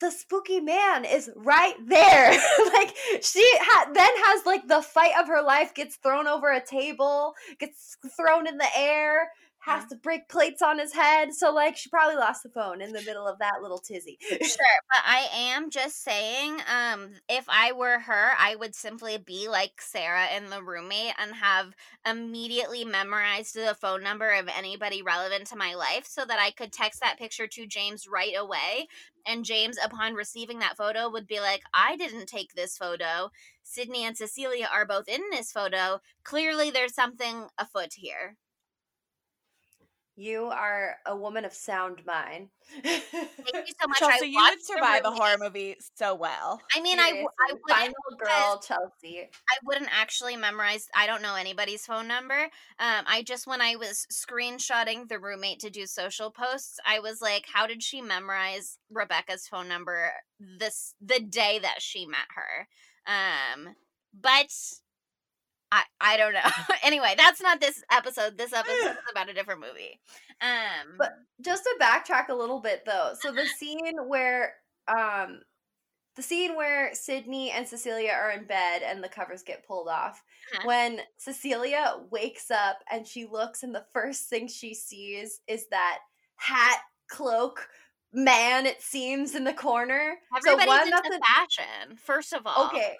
the spooky man is right there. like she ha- then has like the fight of her life, gets thrown over a table, gets thrown in the air, has to break plates on his head. So like she probably lost the phone in the middle of that little tizzy. sure, but I am just saying, um, if I were her, I would simply be like Sarah in the roommate and have immediately memorized the phone number of anybody relevant to my life so that I could text that picture to James right away. And James, upon receiving that photo, would be like, I didn't take this photo. Sydney and Cecilia are both in this photo. Clearly, there's something afoot here. You are a woman of sound mind. Thank you so much. Chelsea, I you would survive a horror movie so well. I mean, I, I final girl Chelsea. I wouldn't actually memorize. I don't know anybody's phone number. Um, I just when I was screenshotting the roommate to do social posts, I was like, how did she memorize Rebecca's phone number this the day that she met her? Um, but I I don't know. anyway, that's not this episode. This episode is about a different movie. Um, But just to backtrack a little bit though, so the scene where um the scene where Sydney and Cecilia are in bed and the covers get pulled off. Uh-huh. When Cecilia wakes up and she looks and the first thing she sees is that hat cloak man it seems in the corner. everybody's one, into fashion. First of all, Okay.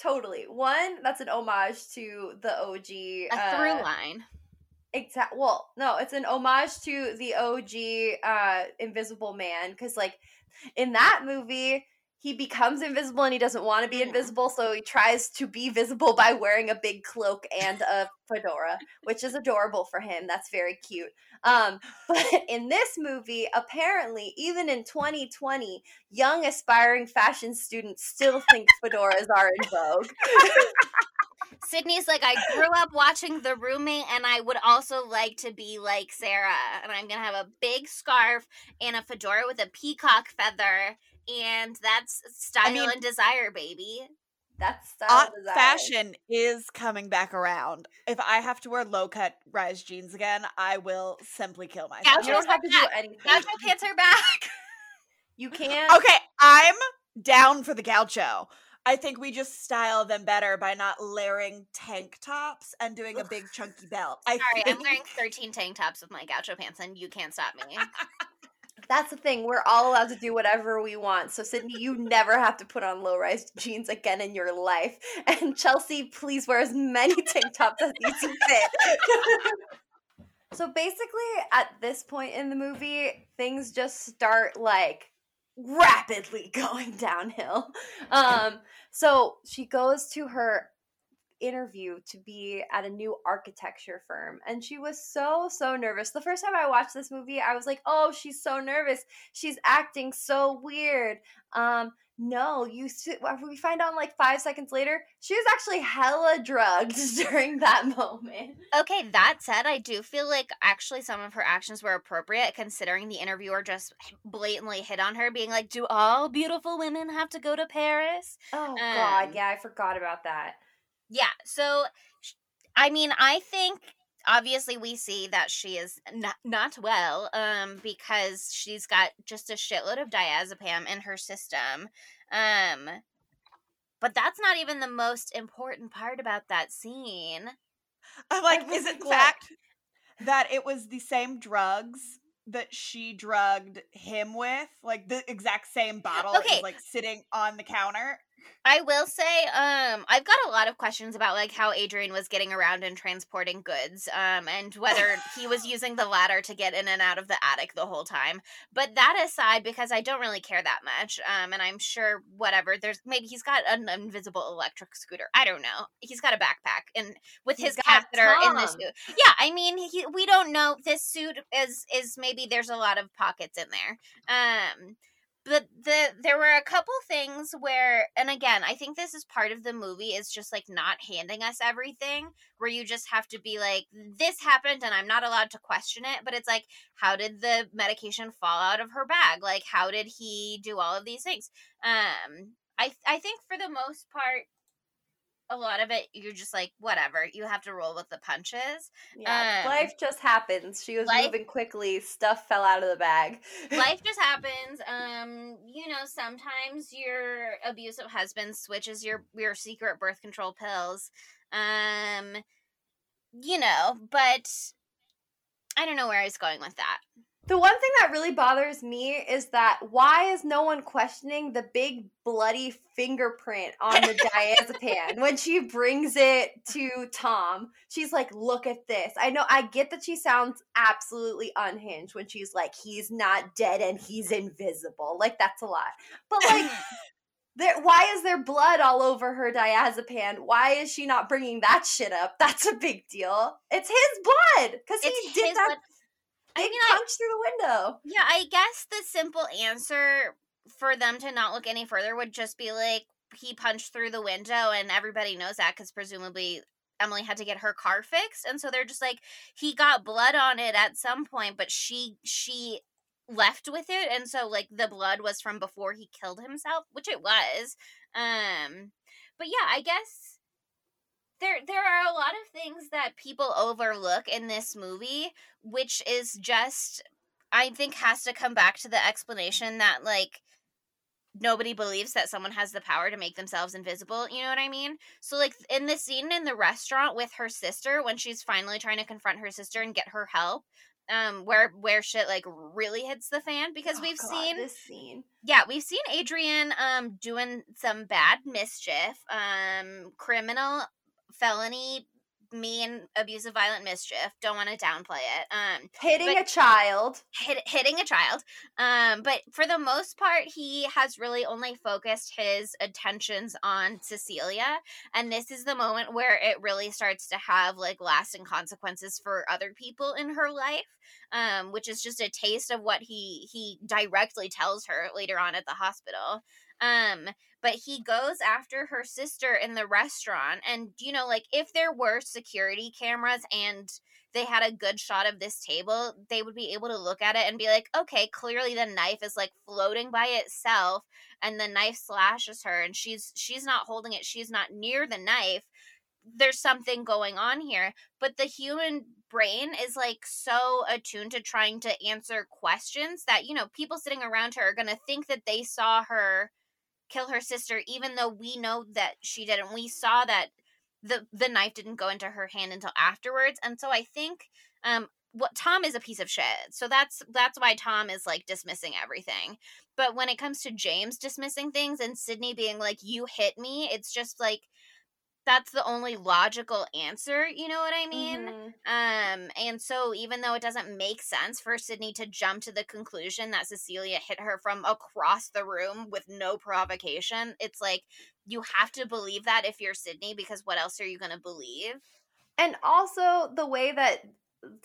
Totally. One, that's an homage to the OG a uh, through line. Exact. Well, no, it's an homage to the OG uh, Invisible Man because, like, in that movie, he becomes invisible and he doesn't want to be invisible, so he tries to be visible by wearing a big cloak and a fedora, which is adorable for him. That's very cute. Um, but in this movie, apparently, even in 2020, young aspiring fashion students still think fedoras are in vogue. Sydney's like, I grew up watching The Roommate, and I would also like to be like Sarah. And I'm gonna have a big scarf and a fedora with a peacock feather, and that's style mean- and desire, baby. That's style Aunt desire. fashion is coming back around. If I have to wear low cut rise jeans again, I will simply kill myself. You don't have to do anything. Gaucho pants are back. You can't. Okay, I'm down for the gaucho. I think we just style them better by not layering tank tops and doing a big chunky belt. I Sorry, I'm wearing 13 tank tops with my gaucho pants, and you can't stop me. That's the thing. We're all allowed to do whatever we want. So, Sydney, you never have to put on low rise jeans again in your life. And Chelsea, please wear as many tank tops as you see fit. so, basically, at this point in the movie, things just start like rapidly going downhill. Um, so, she goes to her interview to be at a new architecture firm and she was so so nervous. The first time i watched this movie i was like oh she's so nervous. She's acting so weird. Um no you s- we find out like five seconds later she was actually hella drugged during that moment. Okay, that said, I do feel like actually some of her actions were appropriate considering the interviewer just blatantly hit on her, being like, Do all beautiful women have to go to Paris? oh god. Um, yeah i forgot about that Yeah, so I mean, I think obviously we see that she is not, not well um because she's got just a shitload of diazepam in her system. Um but that's not even the most important part about that scene. I'm like, is it fact that it was the same drugs that she drugged him with? Like the exact same bottle Okay. is like sitting on the counter. I will say, um, I've got a lot of questions about like how Adrian was getting around and transporting goods, um, and whether he was using the ladder to get in and out of the attic the whole time. But that aside, because I don't really care that much, um, and I'm sure whatever, there's maybe he's got an invisible electric scooter. I don't know. He's got a backpack and with He's his catheter in the suit. Yeah, I mean, he, we don't know. This suit is is maybe there's a lot of pockets in there. Um, but the there were a couple things where and again i think this is part of the movie is just like not handing us everything where you just have to be like this happened and i'm not allowed to question it but it's like how did the medication fall out of her bag? Like how did he do all of these things? Um i i think for the most part a lot of it you're just like whatever you have to roll with the punches yeah um, life just happens she was life- moving quickly stuff fell out of the bag life just happens um you know sometimes your abusive husband switches your your secret birth control pills um you know but I don't know where I was going with that. The one thing that really bothers me is that why is no one questioning the big bloody fingerprint on the diazepam when she brings it to Tom? She's like, "Look at this." I know I get that she sounds absolutely unhinged when she's like, "He's not dead and he's invisible." Like that's a lot. But like there why is there blood all over her diazepam? Why is she not bringing that shit up? That's a big deal. It's his blood cuz he did that blood. I mean, I- through the window. Yeah, I guess the simple answer for them to not look any further would just be like he punched through the window, and everybody knows that because presumably Emily had to get her car fixed, and so they're just like he got blood on it at some point, but she she left with it, and so like the blood was from before he killed himself, which it was. Um, but yeah, I guess there there are a lot of things that people overlook in this movie which is just i think has to come back to the explanation that like nobody believes that someone has the power to make themselves invisible you know what i mean so like in the scene in the restaurant with her sister when she's finally trying to confront her sister and get her help um where where shit like really hits the fan because Oh, we've God, seen this scene. yeah, we've seen Adrian um doing some bad mischief, um criminal felony mean abusive violent mischief. Don't want to downplay it. Um Hitting But- a child. hit, hitting a child. Um but for the most part he has really only focused his attentions on Cecilia and this is the moment where it really starts to have like lasting consequences for other people in her life. Um which is just a taste of what he he directly tells her later on at the hospital. Um but he goes after her sister in the restaurant and you know like if there were security cameras and they had a good shot of this table, they would be able to look at it and be like, okay, clearly the knife is like floating by itself and the knife slashes her and she's she's not holding it, she's not near the knife. There's something going on here, but the human brain is like so attuned to trying to answer questions that you know, people sitting around her are going to think that they saw her kill her sister even though we know that she didn't. We saw that the the knife didn't go into her hand until afterwards. And so i think um what tom is a piece of shit. So that's that's why tom is like dismissing everything. But when it comes to james dismissing things and sydney being like you hit me it's just like that's the only logical answer you know what i mean Mhm. um, and so even though it doesn't make sense for Sydney to jump to the conclusion that Cecilia hit her from across the room with no provocation, it's like you have to believe that if you're Sydney, because what else are you gonna believe? And also the way that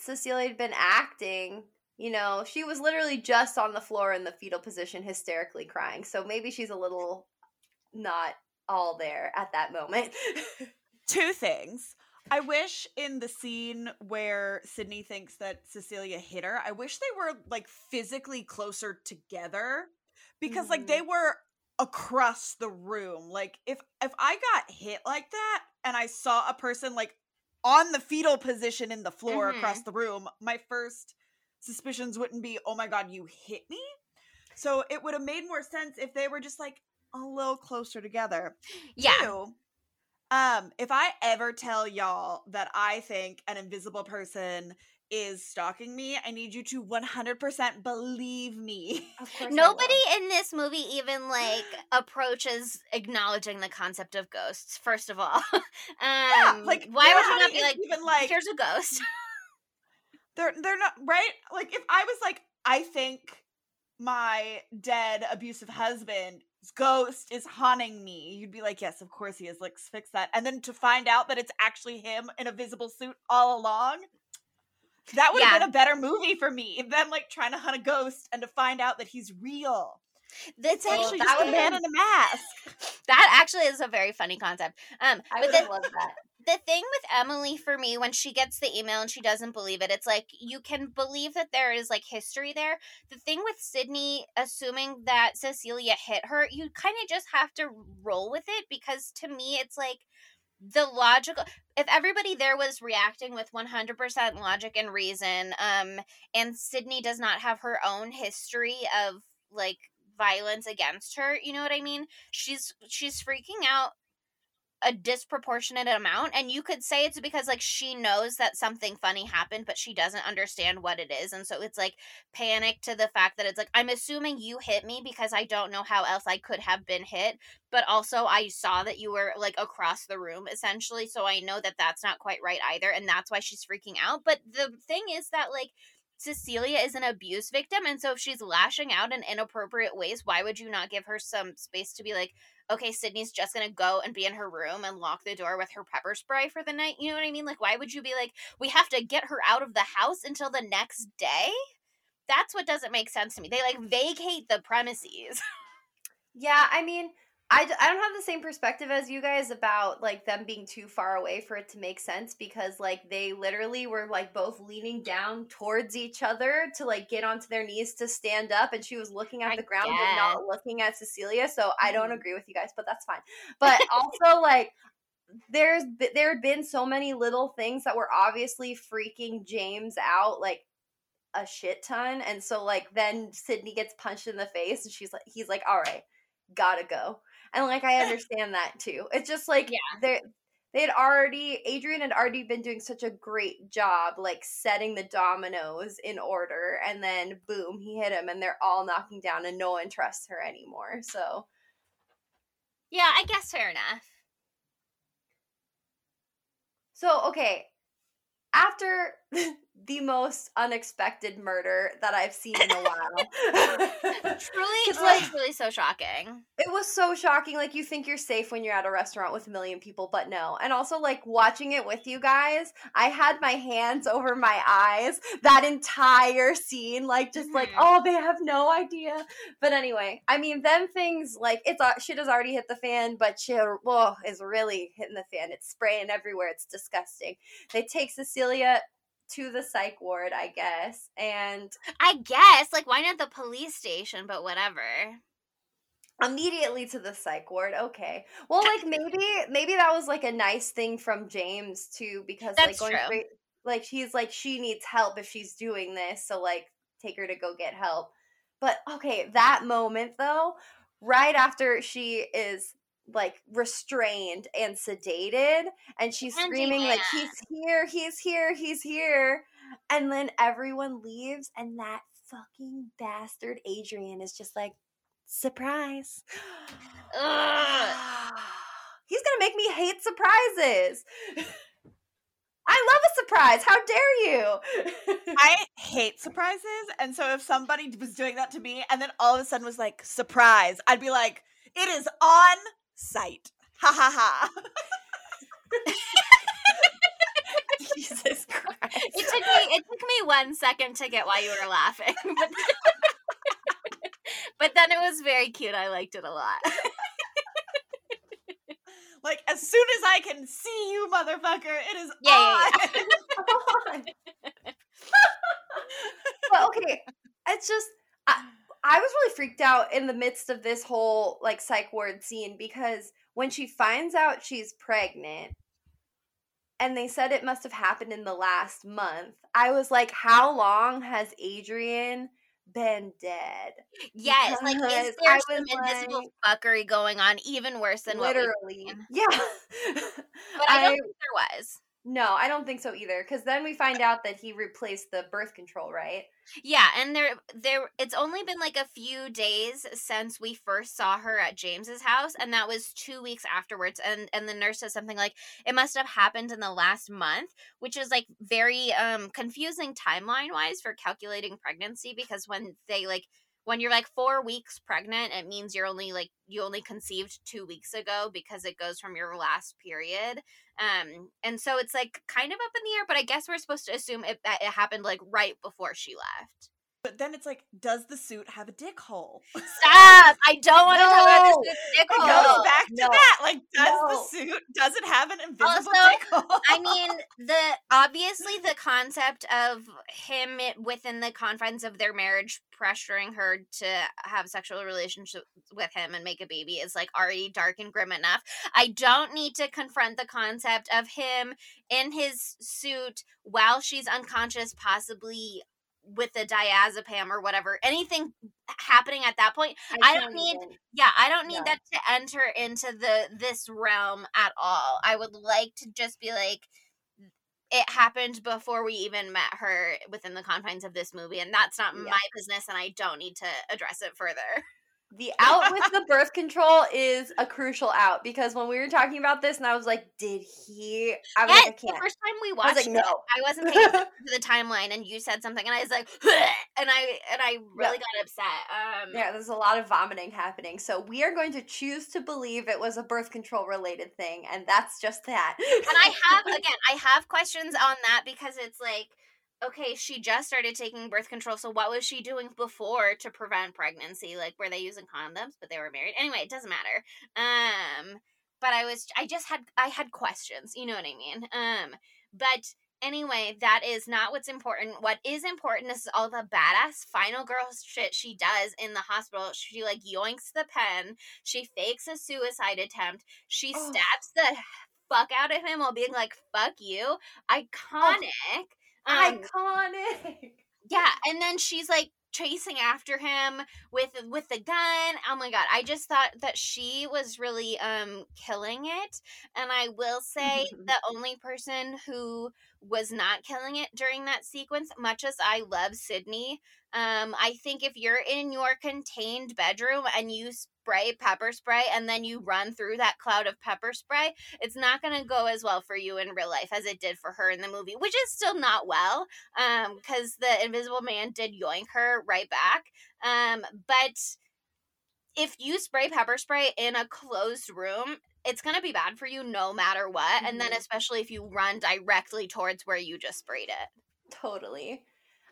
Cecilia had been acting, you know, she was literally just on the floor in the fetal position, hysterically crying. So maybe she's a little not all there at that moment. Two things. I wish in the scene where Sydney thinks that Cecilia hit her, I wish they were like physically closer together because like they mm-hmm. were across the room. Like if if I got hit like that and I saw a person like on the fetal position in the floor across mm-hmm. the room, my first suspicions wouldn't be, "Oh my god, you hit me?" So it would have made more sense if they were just like a little closer together. Yeah. Two, um, if I ever tell y'all that I think an invisible person is stalking me, I need you to 100% believe me. of course. I Nobody in this movie even like approaches acknowledging the concept of ghosts. First of all, um, yeah, like why would you not be like, even like here's a ghost? they're they're not right? Like if I was like I think my dead abusive husband's ghost is haunting me, you'd be like, "Yes, of course he is. Let's fix that." And then to find out that it's actually him in a visible suit all along, that would have been a better movie for me than like trying to hunt a ghost and to find out that he's real. This It's actually that just a man been- in a mask. that actually is a very funny concept. Um, I but would the, have loved that. The thing with Emily for me when she gets the email and she doesn't believe it, it's like you can believe that there is like history there. The thing with Sydney assuming that Cecilia hit her, you kind of just have to roll with it because to me it's like the logical if everybody there was reacting with 100% logic and reason um and Sydney does not have her own history of like violence against her, you know what I mean? She's she's freaking out a disproportionate amount and you could say it's because like she knows that something funny happened but she doesn't understand what it is and so it's like panic to the fact that it's like I'm assuming you hit me because I don't know how else I could have been hit but also I saw that you were like across the room essentially so I know that that's not quite right either and that's why she's freaking out but the thing is that like Cecilia is an abuse victim. And so if she's lashing out in inappropriate ways, why would you not give her some space to be like, okay, Sydney's just to go and be in her room and lock the door with her pepper spray for the night? You know what I mean? Like, why would you be like, we have to get her out of the house until the next day? That's what doesn't make sense to me. They like vacate the premises. Yeah, I mean, I, I don't have the same perspective as you guys about like them being too far away for it to make sense because like they literally were like both leaning down towards each other to like get onto their knees to stand up and she was looking at I the ground guess. and not looking at Cecilia so I don't Mhm. agree with you guys but that's fine but also like there's there had been so many little things that were obviously freaking James out like a shit ton and so like then Sydney gets punched in the face and she's like he's like all right gotta go and like I understand that too. It's just like Yeah. they they had already Adrian had already been doing such a great job like setting the dominoes in order and then boom, he hit him and they're all knocking down and no one trusts her anymore. So yeah, I guess fair enough. so okay, after the most unexpected murder that I've seen in a while. Truly, 'Cause, it like- was really so shocking. It was so shocking. Like you think you're safe when you're at a restaurant with a million people, but no. And also like watching it with you guys, I had my hands over my eyes that entire scene, like just like, Mhm. oh, they have no idea. But anyway, I mean, them things like it's uh, shit has already hit the fan, but shit whoa, is really hitting the fan. It's spraying everywhere. It's disgusting. They take Cecilia to the psych ward, I guess, and I guess, like, why not the police station? But whatever. immediately to the psych ward okay well like maybe maybe that was like a nice thing from james too because like going true. straight like he's like she needs help if she's doing this so like take her to go get help but okay that moment though right after she is like restrained and sedated and she's screaming like he's here he's here he's here and then everyone leaves and that fucking bastard adrian is just like surprise. He's gonna make me hate surprises. I love a surprise how dare you? I hate surprises, and so if somebody was doing that to me and then all of a sudden was like surprise, I'd be like, it is on sight. Ha ha ha. jesus christ It took me. It took me one second to get why you were laughing, but, but then it was very cute. I liked it a lot. Like as soon as I can see you, motherfucker, it is Yeah, on. yeah, on. but okay, it's just I, I was really freaked out in the midst of this whole like psych ward scene because when she finds out she's pregnant and they said it must have happened in the last month, I was like, how long has Adrian been dead? Yes, like is there some invisible fuckery going on, even worse than Literally. Yeah. But I don't I- think there was. No, I don't think so either. Because then we find out that he replaced the birth control, right? Yeah, and there there it's only been like a few days since we first saw her at James's house and that was 2 weeks afterwards and and the nurse says something like it must have happened in the last month, which is like very um confusing timeline-wise for calculating pregnancy because when they like when you're like 4 weeks pregnant, it means you're only like you only conceived 2 weeks ago because it goes from your last period. Um and so it's like kind of up in the air, but I guess we're supposed to assume it that it happened like right before she left. But then it's like, does the suit have a dick hole? Stop! I don't want to talk about No. this dick It goes back to no, that. Like, does no. the suit does it have an invisible Also, dick hole? I mean, the obviously the concept of him within the confines of their marriage pressuring her to have sexual relationships with him and make a baby is like already dark and grim enough. I don't need to confront the concept of him in his suit while she's unconscious, possibly with the diazepam or whatever anything happening at that point I don't need- even. yeah i don't need No. that to enter into the this realm at all i would like to just be like it happened before we even met her within the confines of this movie and that's not Yeah. my business and i don't need to address it further The out with the birth control is a crucial out because when we were talking about this, and I was like, "Did he?" I was yes, like, "I the can't." first time we I watched was like, it, "No." I wasn't paying attention to the timeline, and you said something, and I was like, and I and I really got upset. Um, Yeah, there's a lot of vomiting happening. So we are going to choose to believe it was a birth control related thing, and that's just that. and I have again, I have questions on that because it's like, okay, she just started taking birth control, so what was she doing before to prevent pregnancy? Like, were they using condoms, but they were married? Anyway, it doesn't matter. Um, but I was, I just had, I had questions. You know what I mean? Um, but anyway, that is not what's important. What is important is all the badass final girl shit she does in the hospital. She like yoinks the pen. She fakes a suicide attempt. She Oh. stabs the fuck out of him while being like, fuck you. Iconic. Um, Iconic. yeah, and then she's like chasing after him with with the gun. Oh my god, I just thought that she was really um killing it. And I will say the only person who was not killing it during that sequence, much as I love Sydney, um I think if you're in your contained bedroom and you spray pepper spray and then you run through that cloud of pepper spray, it's not going to go as well for you in real life as it did for her in the movie, which is still not well um because the invisible man did yoink her right back um but if you spray pepper spray in a closed room it's going to be bad for you no matter what and then Mhm. especially if you run directly towards where you just sprayed it Totally.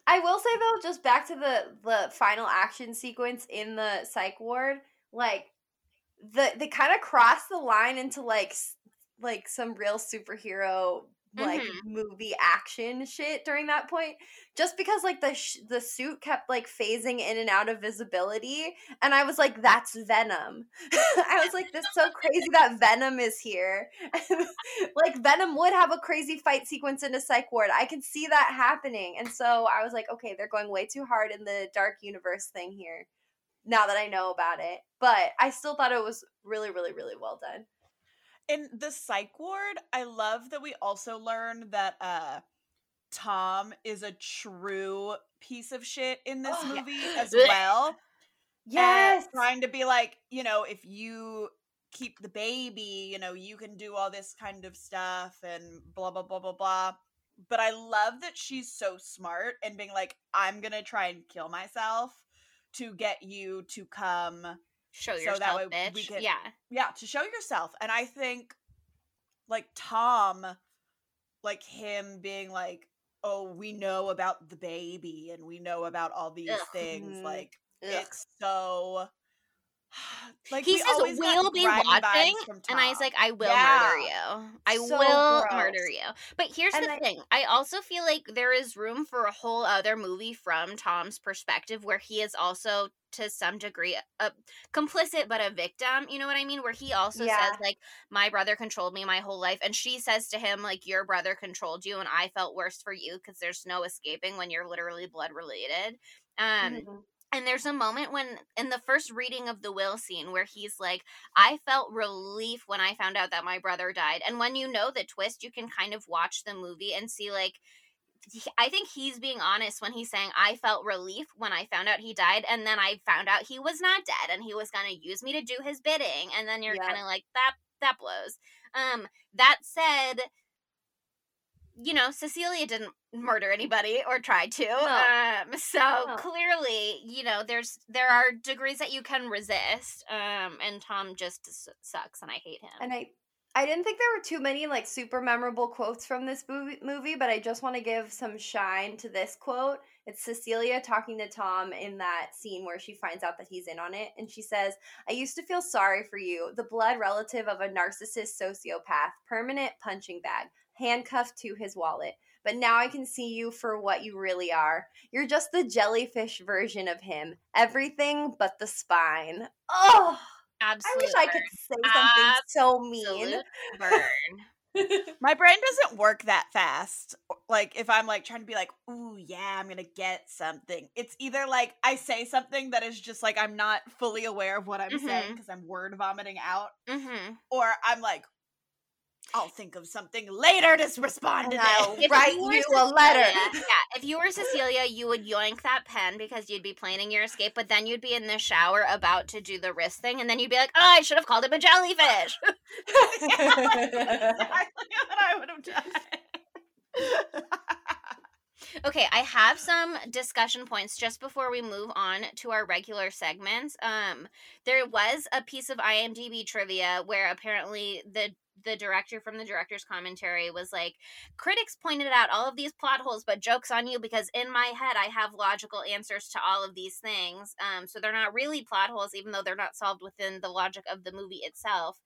I will say though, just back to the the final action sequence in the psych ward, like the they kind of cross the line into like like some real superhero like Mhm. movie action shit during that point just because like the sh- the suit kept like phasing in and out of visibility and i was like that's venom. I was like this is so crazy that venom is here. Like venom would have a crazy fight sequence in a psych ward. I can see that happening and so i was like okay they're going way too hard in the dark universe thing here now that i know about it. But i still thought it was really really really well done in the psych ward i love that we also learned that uh tom is a true piece of shit in this Oh, yeah. movie as well yes and trying to be like you know if you keep the baby you know you can do all this kind of stuff and blah blah blah blah blah but i love that she's so smart and being like i'm gonna try and kill myself to get you to come show So that yourself way bitch we can- yeah yeah to show yourself and i think like tom like him being like oh we know about the baby and we know about all these Ugh. things Mhm. like Ugh. it's so like he we says we'll be watching and i was like i will Yeah. murder you i So will gross. murder you but here's And the I- thing i also feel like there is room for a whole other movie from tom's perspective where he is also to some degree a complicit but a victim you know what i mean where he also Yeah. says like my brother controlled me my whole life and she says to him like your brother controlled you and i felt worse for you because there's no escaping when you're literally blood related um Mhm. And there's a moment when, in the first reading of the will scene, where he's like, I felt relief when I found out that my brother died. And when you know the twist, you can kind of watch the movie and see, like, I think he's being honest when he's saying, I felt relief when I found out he died. And then I found out he was not dead and he was going to use me to do his bidding. And then you're Yep. kind of like, that, that blows. Um, that said, you know, Cecilia didn't murder anybody or try to. Um, so No. clearly, you know, there's there are degrees that you can resist. Um, and Tom just s- sucks, and I hate him. And I I didn't think there were too many like super memorable quotes from this movie, movie but I just want to give some shine to this quote. It's Cecilia talking to Tom in that scene where she finds out that he's in on it and she says, "I used to feel sorry for you, the blood relative of a narcissist sociopath, permanent punching bag, handcuffed to his wallet." But now I can see you for what you really are. You're just the jellyfish version of him. Everything but the spine. Oh, I Absolutely, wish I could say something so mean. Burn. My brain doesn't work that fast. Like if I'm like trying to be like, "Ooh, yeah, I'm going to get something." It's either like I say something that is just like I'm not fully aware of what I'm saying Mhm. because I'm word vomiting out, Mm-hmm. or I'm like I'll think of something later to respond to And I'll. If write you were you a letter. Yeah, if you were Cecilia, you would yoink that pen because you'd be planning your escape, but then you'd be in the shower about to do the wrist thing, and then you'd be like, "Oh, I should have called him a jellyfish." exactly what I would have done. Okay, I have some discussion points just before we move on to our regular segments. Um, there was a piece of IMDb trivia where apparently the the director from the director's commentary was like, critics pointed out all of these plot holes, but jokes on you because in my head I have logical answers to all of these things. Um, so they're not really plot holes, even though they're not solved within the logic of the movie itself.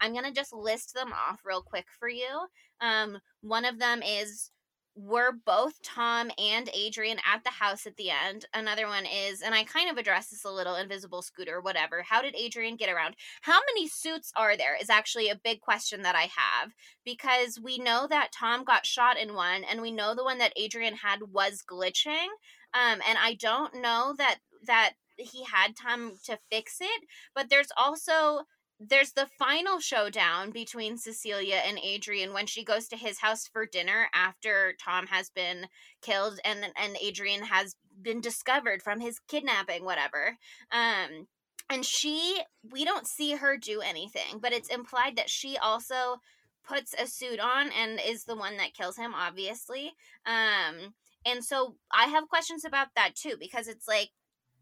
I'm gonna just list them off real quick for you. Um, one of them is were both Tom and Adrian at the house at the end. Another one is, and I kind of addressed this a little invisible scooter, whatever. How did Adrian get around? How many suits are there is actually a big question that I have because we know that Tom got shot in one and we know the one that Adrian had was glitching. Um, and I don't know that that he had time to fix it, but there's also there's the final showdown between Cecilia and Adrian when she goes to his house for dinner after Tom has been killed and and Adrian has been discovered from his kidnapping whatever. Um and she we don't see her do anything, but it's implied that she also puts a suit on and is the one that kills him obviously. Um and so I have questions about that too because it's like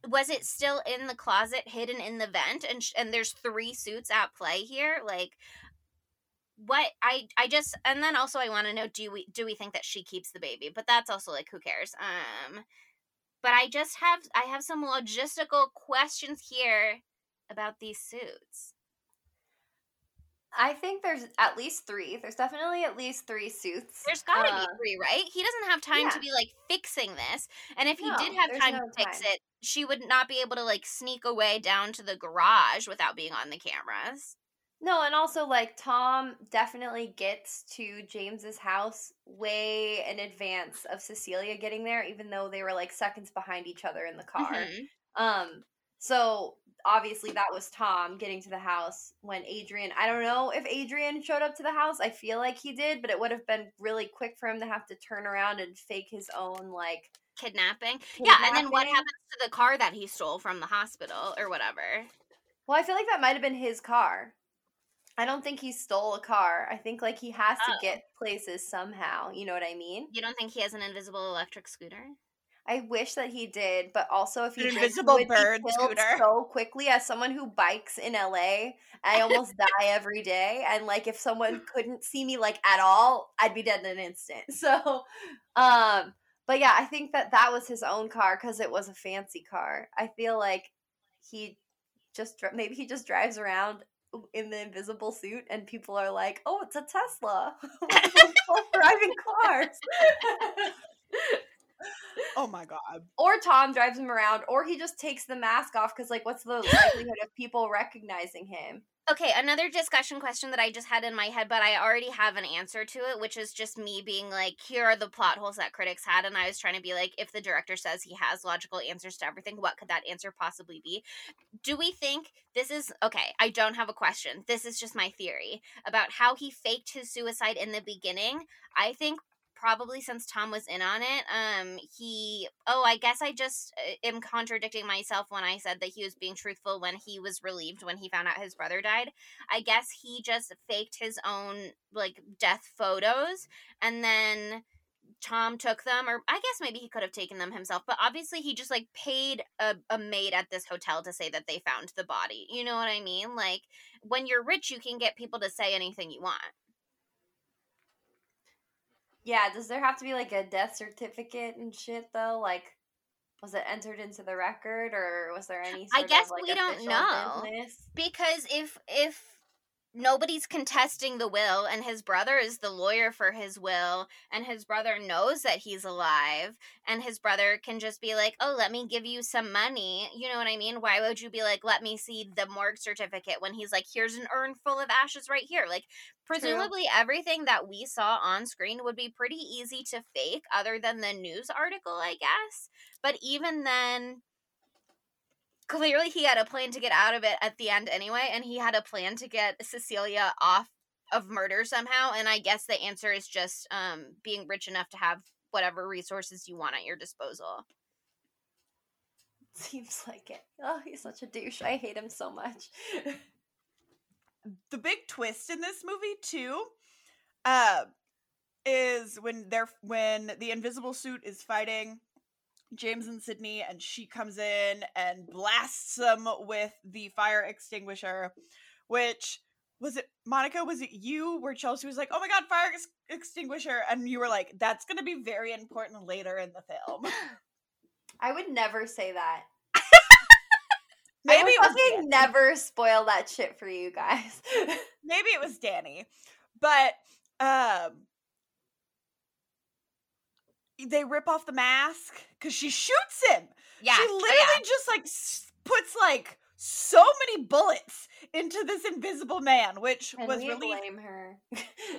was it still in the closet hidden in the vent and sh- and there's three suits at play here? Like what i i just and then also i want to know do we do we think that she keeps the baby? But that's also like who cares? Um but i just have i have some logistical questions here about these suits I think there's at least three. There's definitely at least three suits. there's gotta Uh, be three right he doesn't have time to be like fixing this and if he did have time no to fix time. it she would not be able to like sneak away down to the garage without being on the cameras No, and also like Tom definitely gets to James's house way in advance of Cecilia getting there, even though they were like seconds behind each other in the car. Mhm. Um, so obviously that was Tom getting to the house when Adrian. I don't know if Adrian showed up to the house. I feel like he did, but it would have been really quick for him to have to turn around and fake his own like. kidnapping. Yeah, and then what happens to the car that he stole from the hospital or whatever? Well, I feel like that might have been his car. I don't think he stole a car. I think like he has to Oh. get places somehow. You know what I mean? You don't think he has an invisible electric scooter? I wish that he did, but also if he An did, invisible would be bird killed scooter. so quickly. As someone who bikes in LA, I almost die every day, and like if someone couldn't see me like at all, I'd be dead in an instant. So, um, but yeah, I think that that was his own car because it was a fancy car. I feel like he just maybe he just drives around in the invisible suit, and people are like, "Oh, it's a Tesla, driving cars." Oh my god. or Tom drives him around, or he just takes the mask off because, like, what's the likelihood of people recognizing him? Okay, another discussion question that I just had in my head, but I already have an answer to it, which is just me being like, here are the plot holes that critics had. And I was trying to be like, if the director says he has logical answers to everything, what could that answer possibly be? Do we think this is okay? I don't have a question. This is just my theory about how he faked his suicide in the beginning. I think probably since Tom was in on it, um, he oh, I guess I just uh, am contradicting myself when I said that he was being truthful when he was relieved when he found out his brother died. I guess he just faked his own like death photos and then Tom took them, or I guess maybe he could have taken them himself, but obviously he just like paid a, a maid at this hotel to say that they found the body. You know what I mean? Like when you're rich, you can get people to say anything you want. Yeah, does there have to be like a death certificate and shit though? Like, was it entered into the record, or was there any? I guess of, like, we don't know. business? because if if nobody's contesting the will and his brother is the lawyer for his will and his brother knows that he's alive and his brother can just be like oh let me give you some money you know what i mean? Why would you be like let me see the morgue certificate when he's like here's an urn full of ashes right here. Like presumably everything that we saw on screen would be pretty easy to fake other than the news article i guess but even then clearly he had a plan to get out of it at the end anyway and he had a plan to get cecilia off of murder somehow and i guess the answer is just um being rich enough to have whatever resources you want at your disposal Seems like it. Oh, he's such a douche. I hate him so much. the big twist in this movie too uh is when they're when the invisible suit is fighting James and Sydney and she comes in and blasts them with the fire extinguisher which was it Monica was it you where Chelsea was like oh my god fire ex- extinguisher and you were like that's going to be very important later in the film I would never say that. maybe I fucking never spoil that shit for you guys. maybe it was Danny, but um, they rip off the mask because she shoots him. yeah she oh, literally yeah. just like puts like so many bullets into this invisible man, which and was really blame her.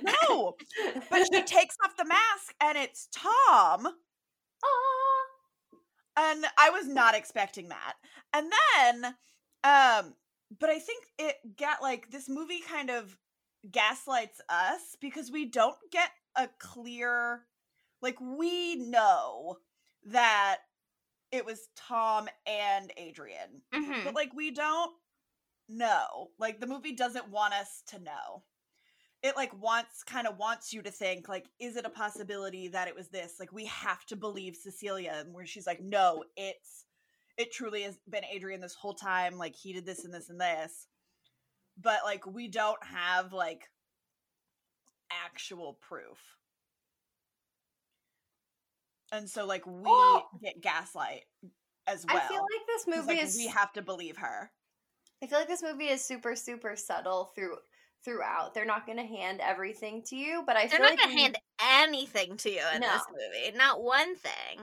no. But she takes off the mask and it's Tom. Aw. and I was not expecting that. And then, um, but I think it got like this movie kind of gaslights us because we don't get a clear, like we know that it was Tom and Adrian, Mhm. but like we don't know. Like the movie doesn't want us to know. It like wants kind of wants you to think like is it a possibility that it was this? Like we have to believe Cecilia and where she's like no, it's it truly has been Adrian this whole time like he did this and this and this. But like we don't have like actual proof. And so like we Oh. get gaslight as well. I feel like this movie like, is we have to believe her. I feel like this movie is super super subtle through throughout. They're not going to hand everything to you, but I they're feel not like gonna we- hand anything to you in this movie not one thing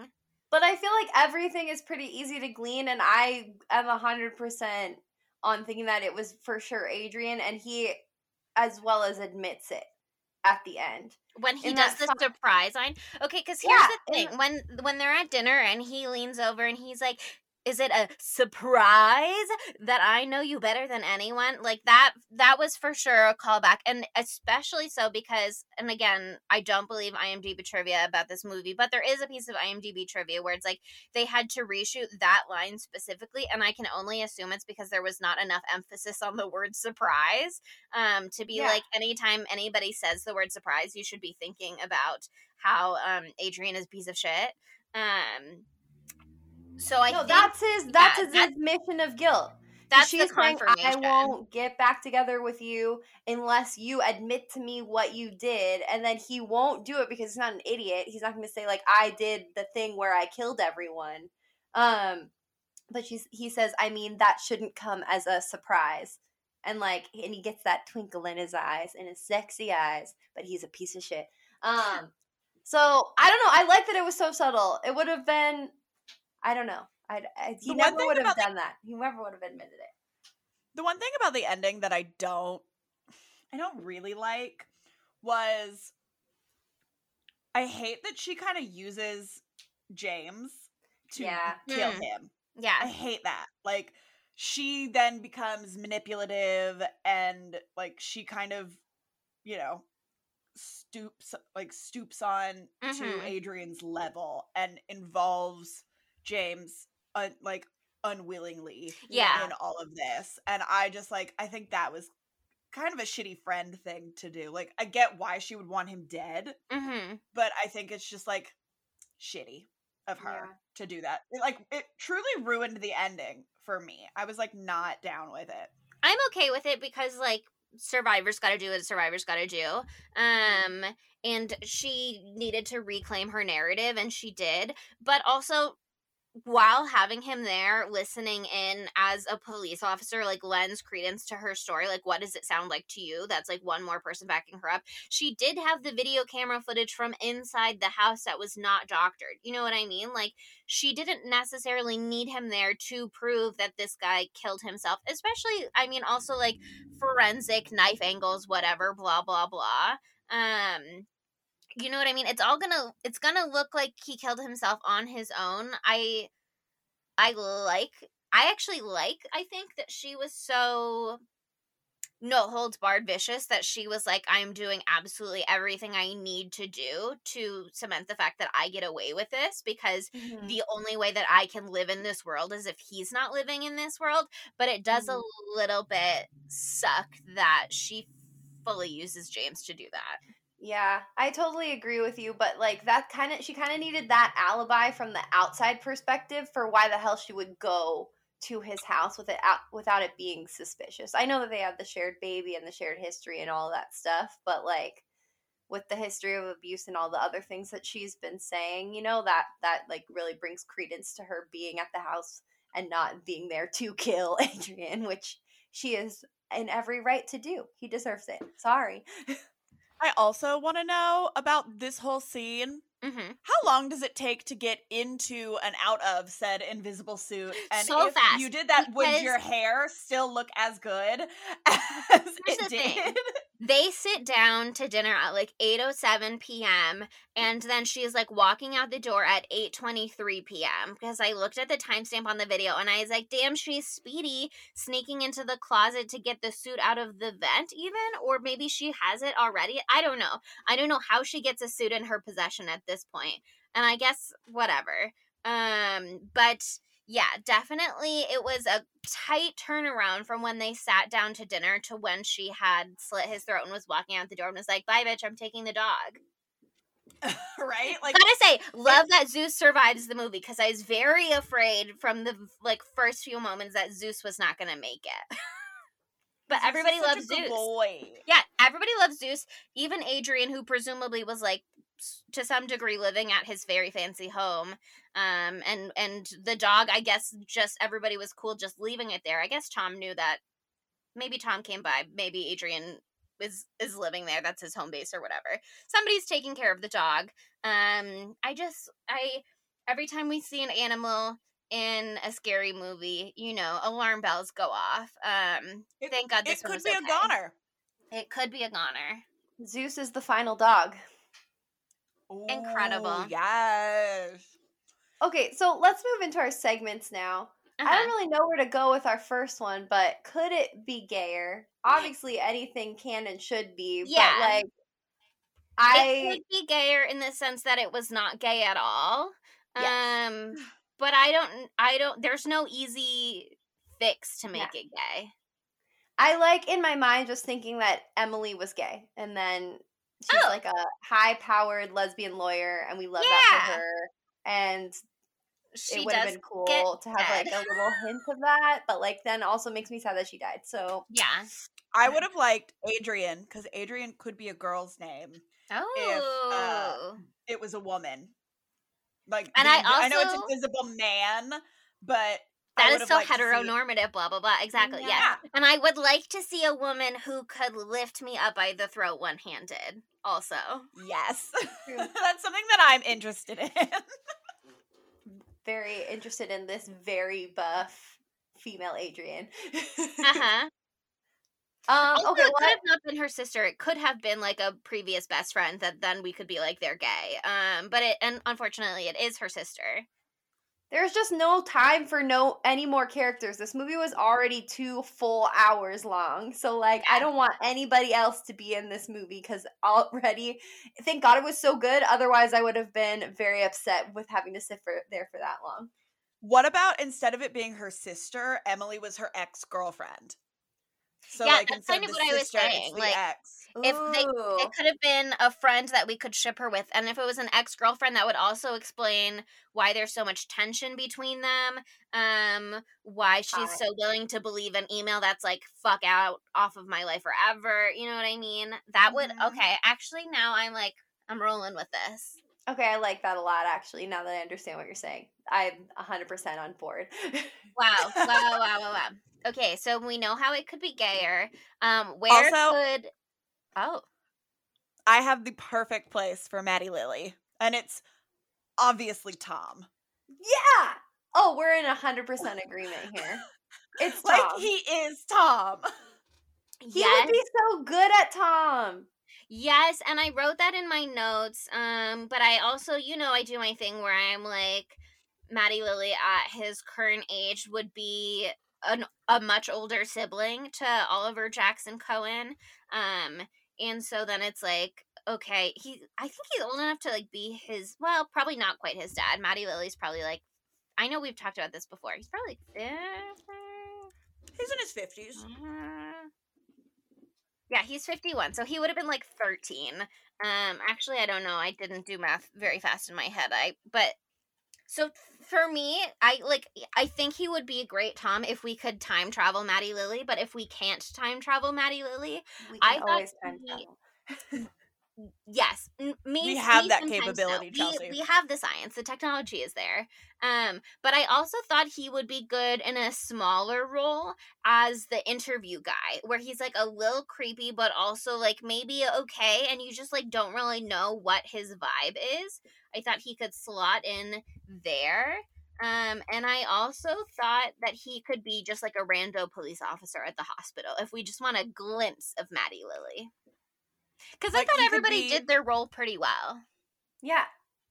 But I feel like everything is pretty easy to glean, and I am hundred percent on thinking that it was for sure Adrian, and he as well as admits it at the end. when he does the fi- surprise line. Okay, because here's Yeah, the in- thing: when when they're at dinner and he leans over and he's like, "Is it a surprise that I know you better than anyone?" Like that. That was for sure a callback, and especially so because, and again, I don't believe IMDb trivia about this movie, but there is a piece of IMDb trivia where it's like they had to reshoot that line specifically, and I can only assume it's because there was not enough emphasis on the word surprise um to be Yeah. like anytime anybody says the word surprise you should be thinking about how um adrian is a piece of shit um so i no, think that's his. That's yeah, his that- admission of guilt. that's she's the saying, confirmation I won't get back together with you unless you admit to me what you did, and then he won't do it because he's not an idiot. He's not going to say like I did the thing where I killed everyone. Um, but she's he says, I mean that shouldn't come as a surprise, and like, and he gets that twinkle in his eyes, in his sexy eyes, but he's a piece of shit. Um, so I don't know. I like that it was so subtle. It would have been, I don't know. I, I he The never would have about the- done that. He never would have admitted it. The one thing about the ending that I don't I don't really like was I hate that she kind of uses James to Yeah. kill Mm. him. Yeah, I hate that. Like she then becomes manipulative and like she kind of, you know, stoops like stoops on to Mhm. Adrian's level and involves James un- like unwillingly Yeah. in all of this. And I just like I think that was kind of a shitty friend thing to do. Like I get why she would want him dead, mm-hmm. but I think it's just like shitty of her Yeah. to do that. It, like it truly ruined the ending for me. I was like not down with it. i'm okay with it because like survivor's got to do what survivor's got to do um and she needed to reclaim her narrative and she did but also while having him there listening in as a police officer like lends credence to her story like what does it sound like to you? That's like one more person backing her up. She did have the video camera footage from inside the house that was not doctored you know what i mean? Like she didn't necessarily need him there to prove that this guy killed himself especially i mean also like forensic knife angles whatever blah blah blah. Um you know what I mean? It's all gonna it's gonna look like he killed himself on his own. I I like I actually like I think that she was so no holds barred vicious that she was like i'm doing absolutely everything i need to do to cement the fact that i get away with this because Mhm. the only way that i can live in this world is if he's not living in this world but it does Mhm. a little bit suck that she fully uses james to do that Yeah, I totally agree with you, but like that kind of she kind of needed that alibi from the outside perspective for why the hell she would go to his house with it out without it being suspicious. I know that they have the shared baby and the shared history and all that stuff, but like with the history of abuse and all the other things that she's been saying, you know, that that like really brings credence to her being at the house and not being there to kill Adrian, which she is in every right to do. He deserves it. Sorry. I also want to know about this whole scene. mm-hmm. How long does it take to get into and out of said invisible suit? And So if fast, you did that, would your hair still look as good as it did? They sit down to dinner at like 8:07 p.m. and then she's like walking out the door at 8:23 p.m. because I looked at the timestamp on the video and I was like damn she's speedy sneaking into the closet to get the suit out of the vent even or maybe she has it already I don't know I don't know how she gets a suit in her possession at this point and I guess whatever um but yeah, definitely. It was a tight turnaround from when they sat down to dinner to when she had slit his throat and was walking out the door and was like, "Bye, bitch, I'm taking the dog." right? Like Gotta say, love that Zeus survives the movie because I was very afraid from the like first few moments that Zeus was not gonna make it. but Zeus everybody loves Zeus. Boy. Yeah, everybody loves Zeus. Even Adrian, who presumably was like to some degree living at his very fancy home. Um, and and the dog, I guess, just everybody was cool just leaving it there. I guess Tom knew that. Maybe Tom came by. Maybe Adrian is is living there. That's his home base or whatever. Somebody's taking care of the dog. Um, I just I every time we see an animal in a scary movie, you know, alarm bells go off. Um, It- thank God this It could was be okay. a goner. It could be a goner. Zeus is the final dog. Incredible. Yes. Okay, so let's move into our segments now. I Uh-huh. don't really know where to go with our first one, but could it be gayer? Obviously, anything can and should be, Yeah. but like, it I could be gayer in the sense that it was not gay at all. Yes. Um, but I don't. I don't. There's no easy fix to make Yeah. it gay. I like in my mind just thinking that Emily was gay, and then she's Oh. like a high-powered lesbian lawyer, and we love that for her. And She it would have been cool to have like a little hint of that, but like then also makes me sad that she died. So Yeah. I would have liked Adrian because Adrian could be a girl's name. Uh, oh. if It was a woman. Like, And the I invi- I know it's also- invisible man, but I that would is have so liked see- heteronormative. Blah blah blah. Exactly. Yeah. Yes. And I would like to see a woman who could lift me up by the throat one handed. Also. Yes, that's something that I'm interested in. very interested in this very buff female Adrian. Uh huh. um, Also, okay, it could what? have not been her sister. It could have been like a previous best friend that then we could be like they're gay. Um, but it and unfortunately it is her sister. There's just no time for no any more characters. This movie was already two full hours long, so like I don't want anybody else to be in this movie because already, thank God it was so good. Otherwise, I would have been very upset with having to sit for there for that long. what about instead of it being her sister, Emily was her ex girlfriend? So Yeah, like that's instead kind of what I was sister, it's saying, the like, ex. If they- It could have been a friend that we could ship her with, and if it was an ex girlfriend, that would also explain why there's so much tension between them. Um, why she's so willing to believe an email that's like "fuck out" off of my life forever. You know what I mean? That would Mhm. okay. Actually, now I'm like I'm rolling with this. Okay, I like that a lot actually. Now that I understand what you're saying, I'm 100% on board. Wow. Wow, wow, wow, wow. Okay, so we know how it could be gayer. Um, where Also- could Oh, I have the perfect place for Matthew Lillard, and it's obviously Tom. yeah. Oh, we're in 100% agreement here. It's Tom. Like he is Tom. he yes. would be so good at Tom. Yes, and I wrote that in my notes. Um, but I also, you know, I do my thing where I'm like, Matthew Lillard at his current age would be an, a much older sibling to Oliver Jackson Cohen. Um, and so then it's like, okay, he, I think he's old enough to like be his, well, probably not quite his dad. Matthew Lillard's probably like, I know we've talked about this before. He's probably like, He's in his fifties. uh, yeah, he's 51. So he would have been like 13. Um actually I don't know. I didn't do math very fast in my head. I but so for me, I like I think he would be a great Tom if we could time travel Matthew Lillard, but if we can't time travel Matthew Lillard, We I thought always time he- travel. yes, me We have me that capability, no. Chelsea. We, we have the science, the technology is there. Um, but I also thought he would be good in a smaller role as the interview guy, where he's like a little creepy, but also like maybe okay, and you just like don't really know what his vibe is. I thought he could slot in there. Um, and I also thought that he could be just like a rando police officer at the hospital if we just want a glimpse of Matthew Lillard. Because Like, I thought everybody be- did their role pretty well. Yeah,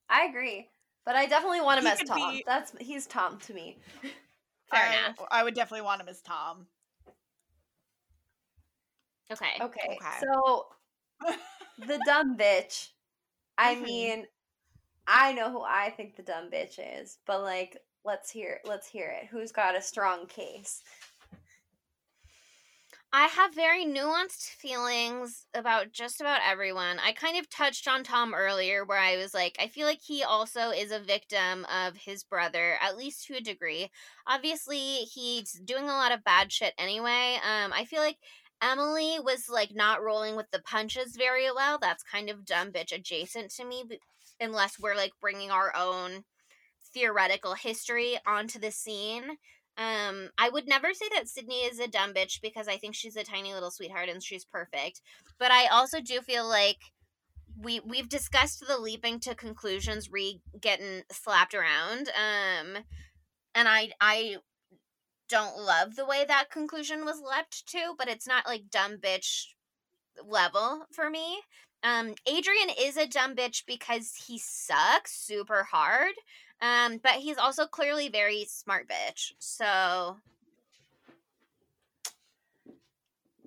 I agree. But I definitely want him He as Tom. be- That's he's Tom to me. Fair I, enough. I would definitely want him as Tom. Okay. Okay, Okay. so the dumb bitch. I Mhm. mean, I know who I think the dumb bitch is, but like, let's hear, let's hear it. Who's got a strong case? I have very nuanced feelings about just about everyone. I kind of touched on Tom earlier, where I was like, I feel like he also is a victim of his brother, at least to a degree. Obviously, he's doing a lot of bad shit anyway. Um, I feel like Emily was like not rolling with the punches very well. That's kind of dumb bitch adjacent to me, unless we're like bringing our own theoretical history onto the scene. Um, I would never say that Sydney is a dumb bitch because I think she's a tiny little sweetheart and she's perfect. But I also do feel like we we've discussed the leaping to conclusions re getting slapped around. Um, and I I don't love the way that conclusion was leapt to, but it's not like dumb bitch level for me. Um, Adrian is a dumb bitch because he sucks super hard. Um, but he's also clearly very smart bitch. So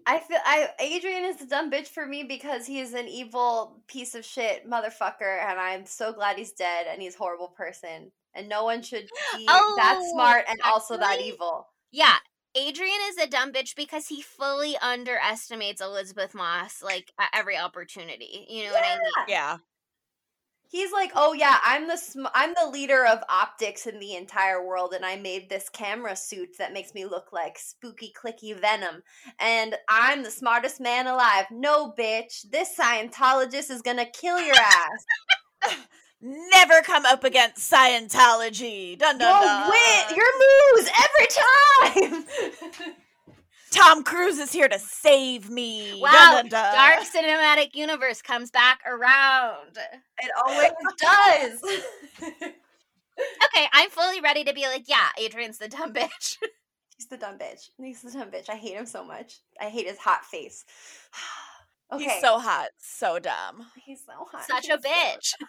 I feel I Adrian is a dumb bitch for me because he is an evil piece of shit motherfucker, and I'm so glad he's dead and he's a horrible person. And no one should be that Oh, smart and also that evil. yeah, Adrian is a dumb bitch because he fully underestimates Elisabeth Moss like at every opportunity. You know what I mean? Yeah. He's like, "Oh yeah, I'm the sm- I'm the leader of optics in the entire world, and I made this camera suit that makes me look like spooky, clicky Venom, and I'm the smartest man alive." No, bitch, this Scientologist is gonna kill your ass. Never come up against Scientology. Dun dun You'll dun. win your moves every time. Tom Cruise is here to save me. Wow, Dun, dun, dun. Dark cinematic universe comes back around. it always does. Okay, I'm fully ready to be like, yeah, Adrian's the dumb bitch. He's the dumb bitch. He's the dumb bitch. I hate him so much. I hate his hot face. okay. He's so hot, so dumb. He's so hot. Such a He's so bitch. dumb.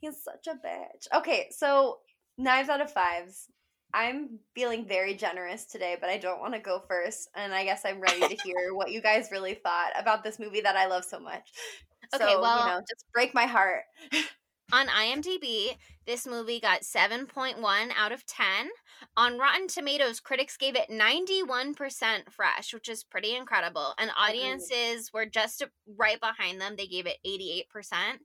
He's such a bitch. Okay, so knives out of fives. I'm feeling very generous today, but I don't want to go first. And I guess I'm ready to hear what you guys really thought about this movie that I love so much. Okay, so, well- you know, just break my heart. On IMDb, this movie got 7.1 out of 10. On Rotten Tomatoes, critics gave it 91% fresh, which is pretty incredible. And audiences were just right behind them. They gave it 88%.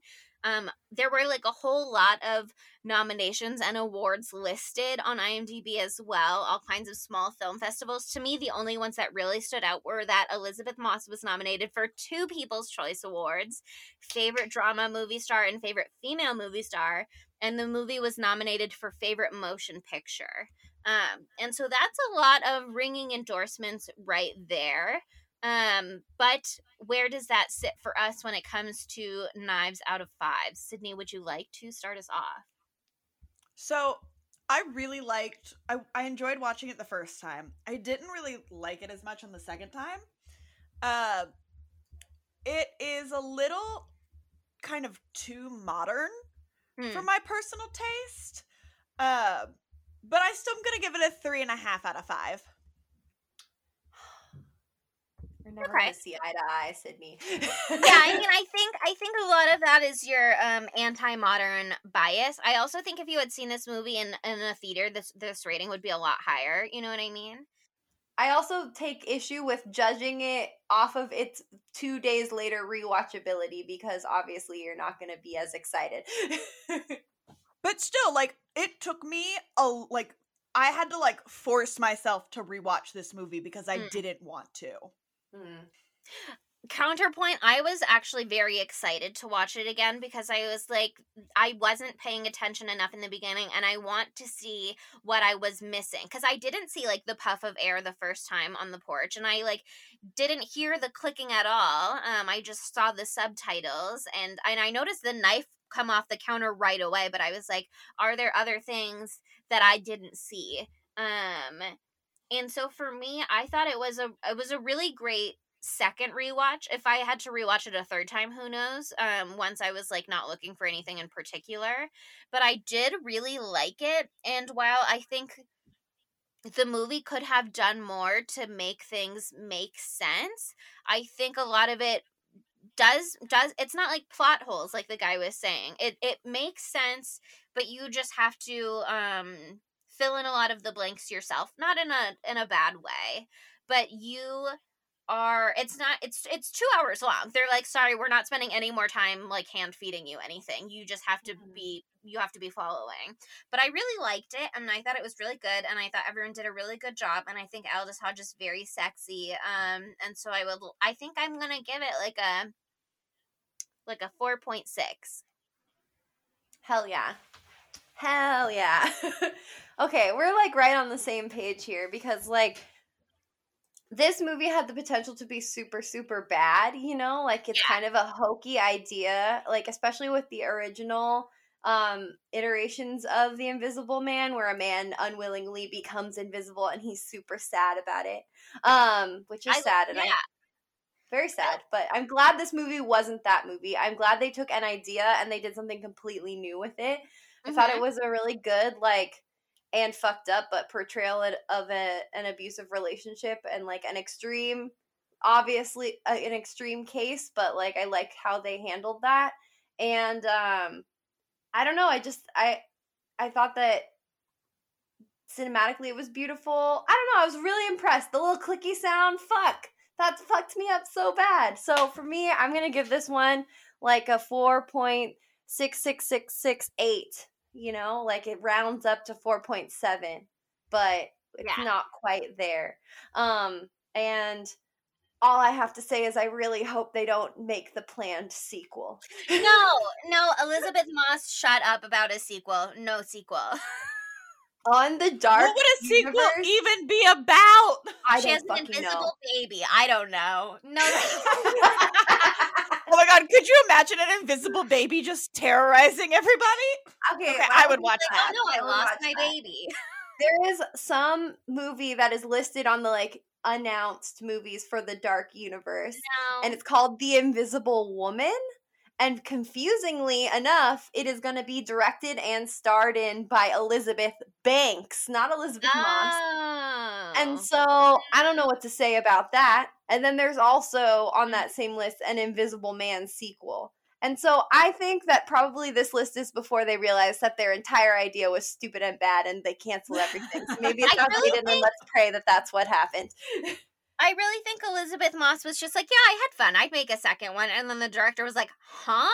Um, there were like a whole lot of nominations and awards listed on IMDb as well, all kinds of small film festivals. To me, the only ones that really stood out were that Elisabeth Moss was nominated for two People's Choice Awards favorite drama movie star and favorite female movie star. And the movie was nominated for favorite motion picture. Um, and so that's a lot of ringing endorsements right there. Um, but where does that sit for us when it comes to knives out of five? Sydney, would you like to start us off? So I really liked I, I enjoyed watching it the first time. I didn't really like it as much on the second time. Uh it is a little kind of too modern Hmm. for my personal taste. Uh but I still am gonna give it a three and a half out of five. We're never Okay. gonna see eye to eye, Sydney. yeah, I mean, I think I think a lot of that is your um, anti-modern bias. I also think if you had seen this movie in in a theater, this this rating would be a lot higher. You know what I mean? I also take issue with judging it off of its two days later rewatchability because obviously you're not going to be as excited. But still, like it took me a like I had to like force myself to rewatch this movie because I Mm. didn't want to. Hmm. counterpoint i was actually very excited to watch it again because i was like i wasn't paying attention enough in the beginning and i want to see what i was missing because i didn't see like the puff of air the first time on the porch and i like didn't hear the clicking at all um i just saw the subtitles and and i noticed the knife come off the counter right away but i was like are there other things that i didn't see um and so for me i thought it was a it was a really great second rewatch. If I had to rewatch it a third time, who knows? Um, once I was like not looking for anything in particular, but I did really like it. And while I think the movie could have done more to make things make sense, I think a lot of it does does it's not like plot holes like the guy was saying. It it makes sense, but you just have to um fill in a lot of the blanks yourself, not in a in a bad way, but you are it's not it's it's two hours long they're like sorry we're not spending any more time like hand feeding you anything you just have to Mhm. be you have to be following but i really liked it and i thought it was really good and i thought everyone did a really good job and i think aldis hodge is very sexy um and so i would i think i'm gonna give it like a like a 4.6 Hell yeah. Hell yeah. okay, we're like right on the same page here because like this movie had the potential to be super super bad, you know? Like it's kind of a hokey idea, like especially with the original um iterations of the invisible man where a man unwillingly becomes invisible and he's super sad about it. Um which is I- sad and I yeah. very sad but i'm glad this movie wasn't that movie i'm glad they took an idea and they did something completely new with it i thought Mhm. it was a really good like and fucked up but portrayal of a, an abusive relationship and like an extreme obviously an extreme case but like i like how they handled that and um i don't know i just i i thought that cinematically it was beautiful i don't know i was really impressed the little clicky sound fuck that fucked me up so bad. So for me, I'm gonna give this one like a four point six six six six eight. You know, like it rounds up to four point seven, but it's Yeah. not quite there. Um, and all I have to say is I really hope they don't make the planned sequel. no no elisabeth moss shut up about a sequel no sequel On the dark, what would a sequel universe, even be about? I she has an invisible know. baby i don't know no thank you. Oh my god, could you imagine an invisible baby just terrorizing everybody? okay, Okay, well, I would watch oh that. no i I lost my that. baby there is some movie that is listed on the like announced movies for the dark universe no and it's called the invisible woman and confusingly enough it is going to be directed and starred in by elizabeth banks not elisabeth moss oh. and so i don't know what to say about that and then there's also on that same list an invisible man sequel and so i think that probably this list is before they realized that their entire idea was stupid and bad and they canceled everything so maybe it's I really outdated and let's pray that that's what happened I really think Elisabeth Moss was just like, yeah, I had fun. I'd make a second one. And then the director was like, huh?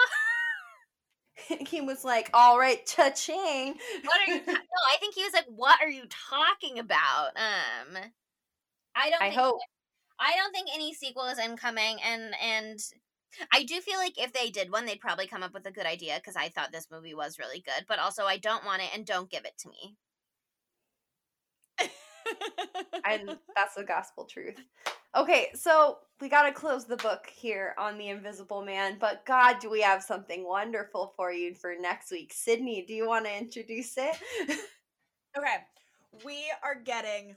he was like, "All right, cha-ching." What are you? Ta- no, I think he was like, "What are you talking about?" Um, I don't. I think hope. I don't think any sequel is incoming, and and I do feel like if they did one, they'd probably come up with a good idea because I thought this movie was really good. But also, I don't want it, and don't give it to me. and that's the gospel truth. Okay, so we got to close the book here on The Invisible Man, but God, do we have something wonderful for you for next week. Sydney, do you want to introduce it? Okay, we are getting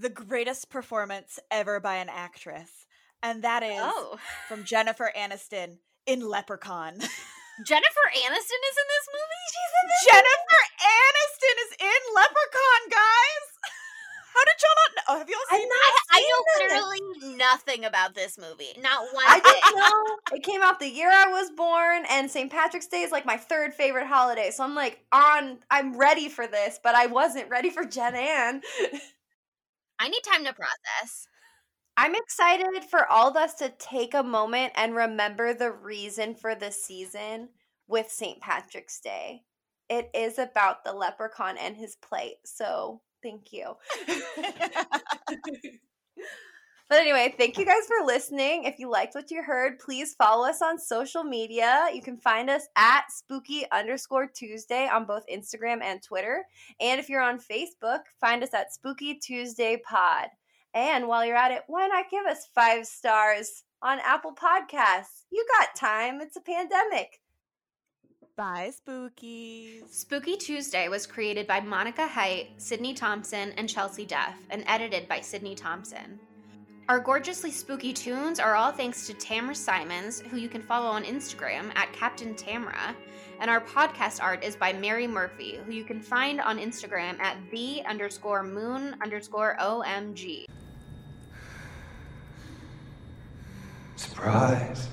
the greatest performance ever by an actress, and that is Oh, from Jennifer Aniston in Leprechaun. Jennifer Aniston is in this movie. She's in this Jennifer Aniston is in Leprechaun, guys. How did y'all not know? Oh, have y'all seen that? I seen know literally nothing about this movie. Not one I didn't know it came out the year I was born, and St. Patrick's Day is like my third favorite holiday. So I'm like on, I'm ready for this, but I wasn't ready for Jen Ann. I need time to process. I'm excited for all of us to take a moment and remember the reason for the season with St. Patrick's Day. It is about the leprechaun and his plate. So thank you. But anyway, thank you guys for listening. If you liked what you heard, please follow us on social media. You can find us at spooky underscore Tuesday on both Instagram and Twitter. And if you're on Facebook, find us at Spooky Tuesday Pod. And while you're at it, why not give us five stars on Apple Podcasts? You got time. It's a pandemic. Bye, spookies. Spooky Tuesday was created by Monica Height, Sydney Thompson, and Chelsea Duff, and edited by Sydney Thompson. Our gorgeously spooky tunes are all thanks to Tamra Simons, who you can follow on Instagram at Captain Tamra. And our podcast art is by Mary Murphy, who you can find on Instagram at the underscore moon underscore OMG. Surprise.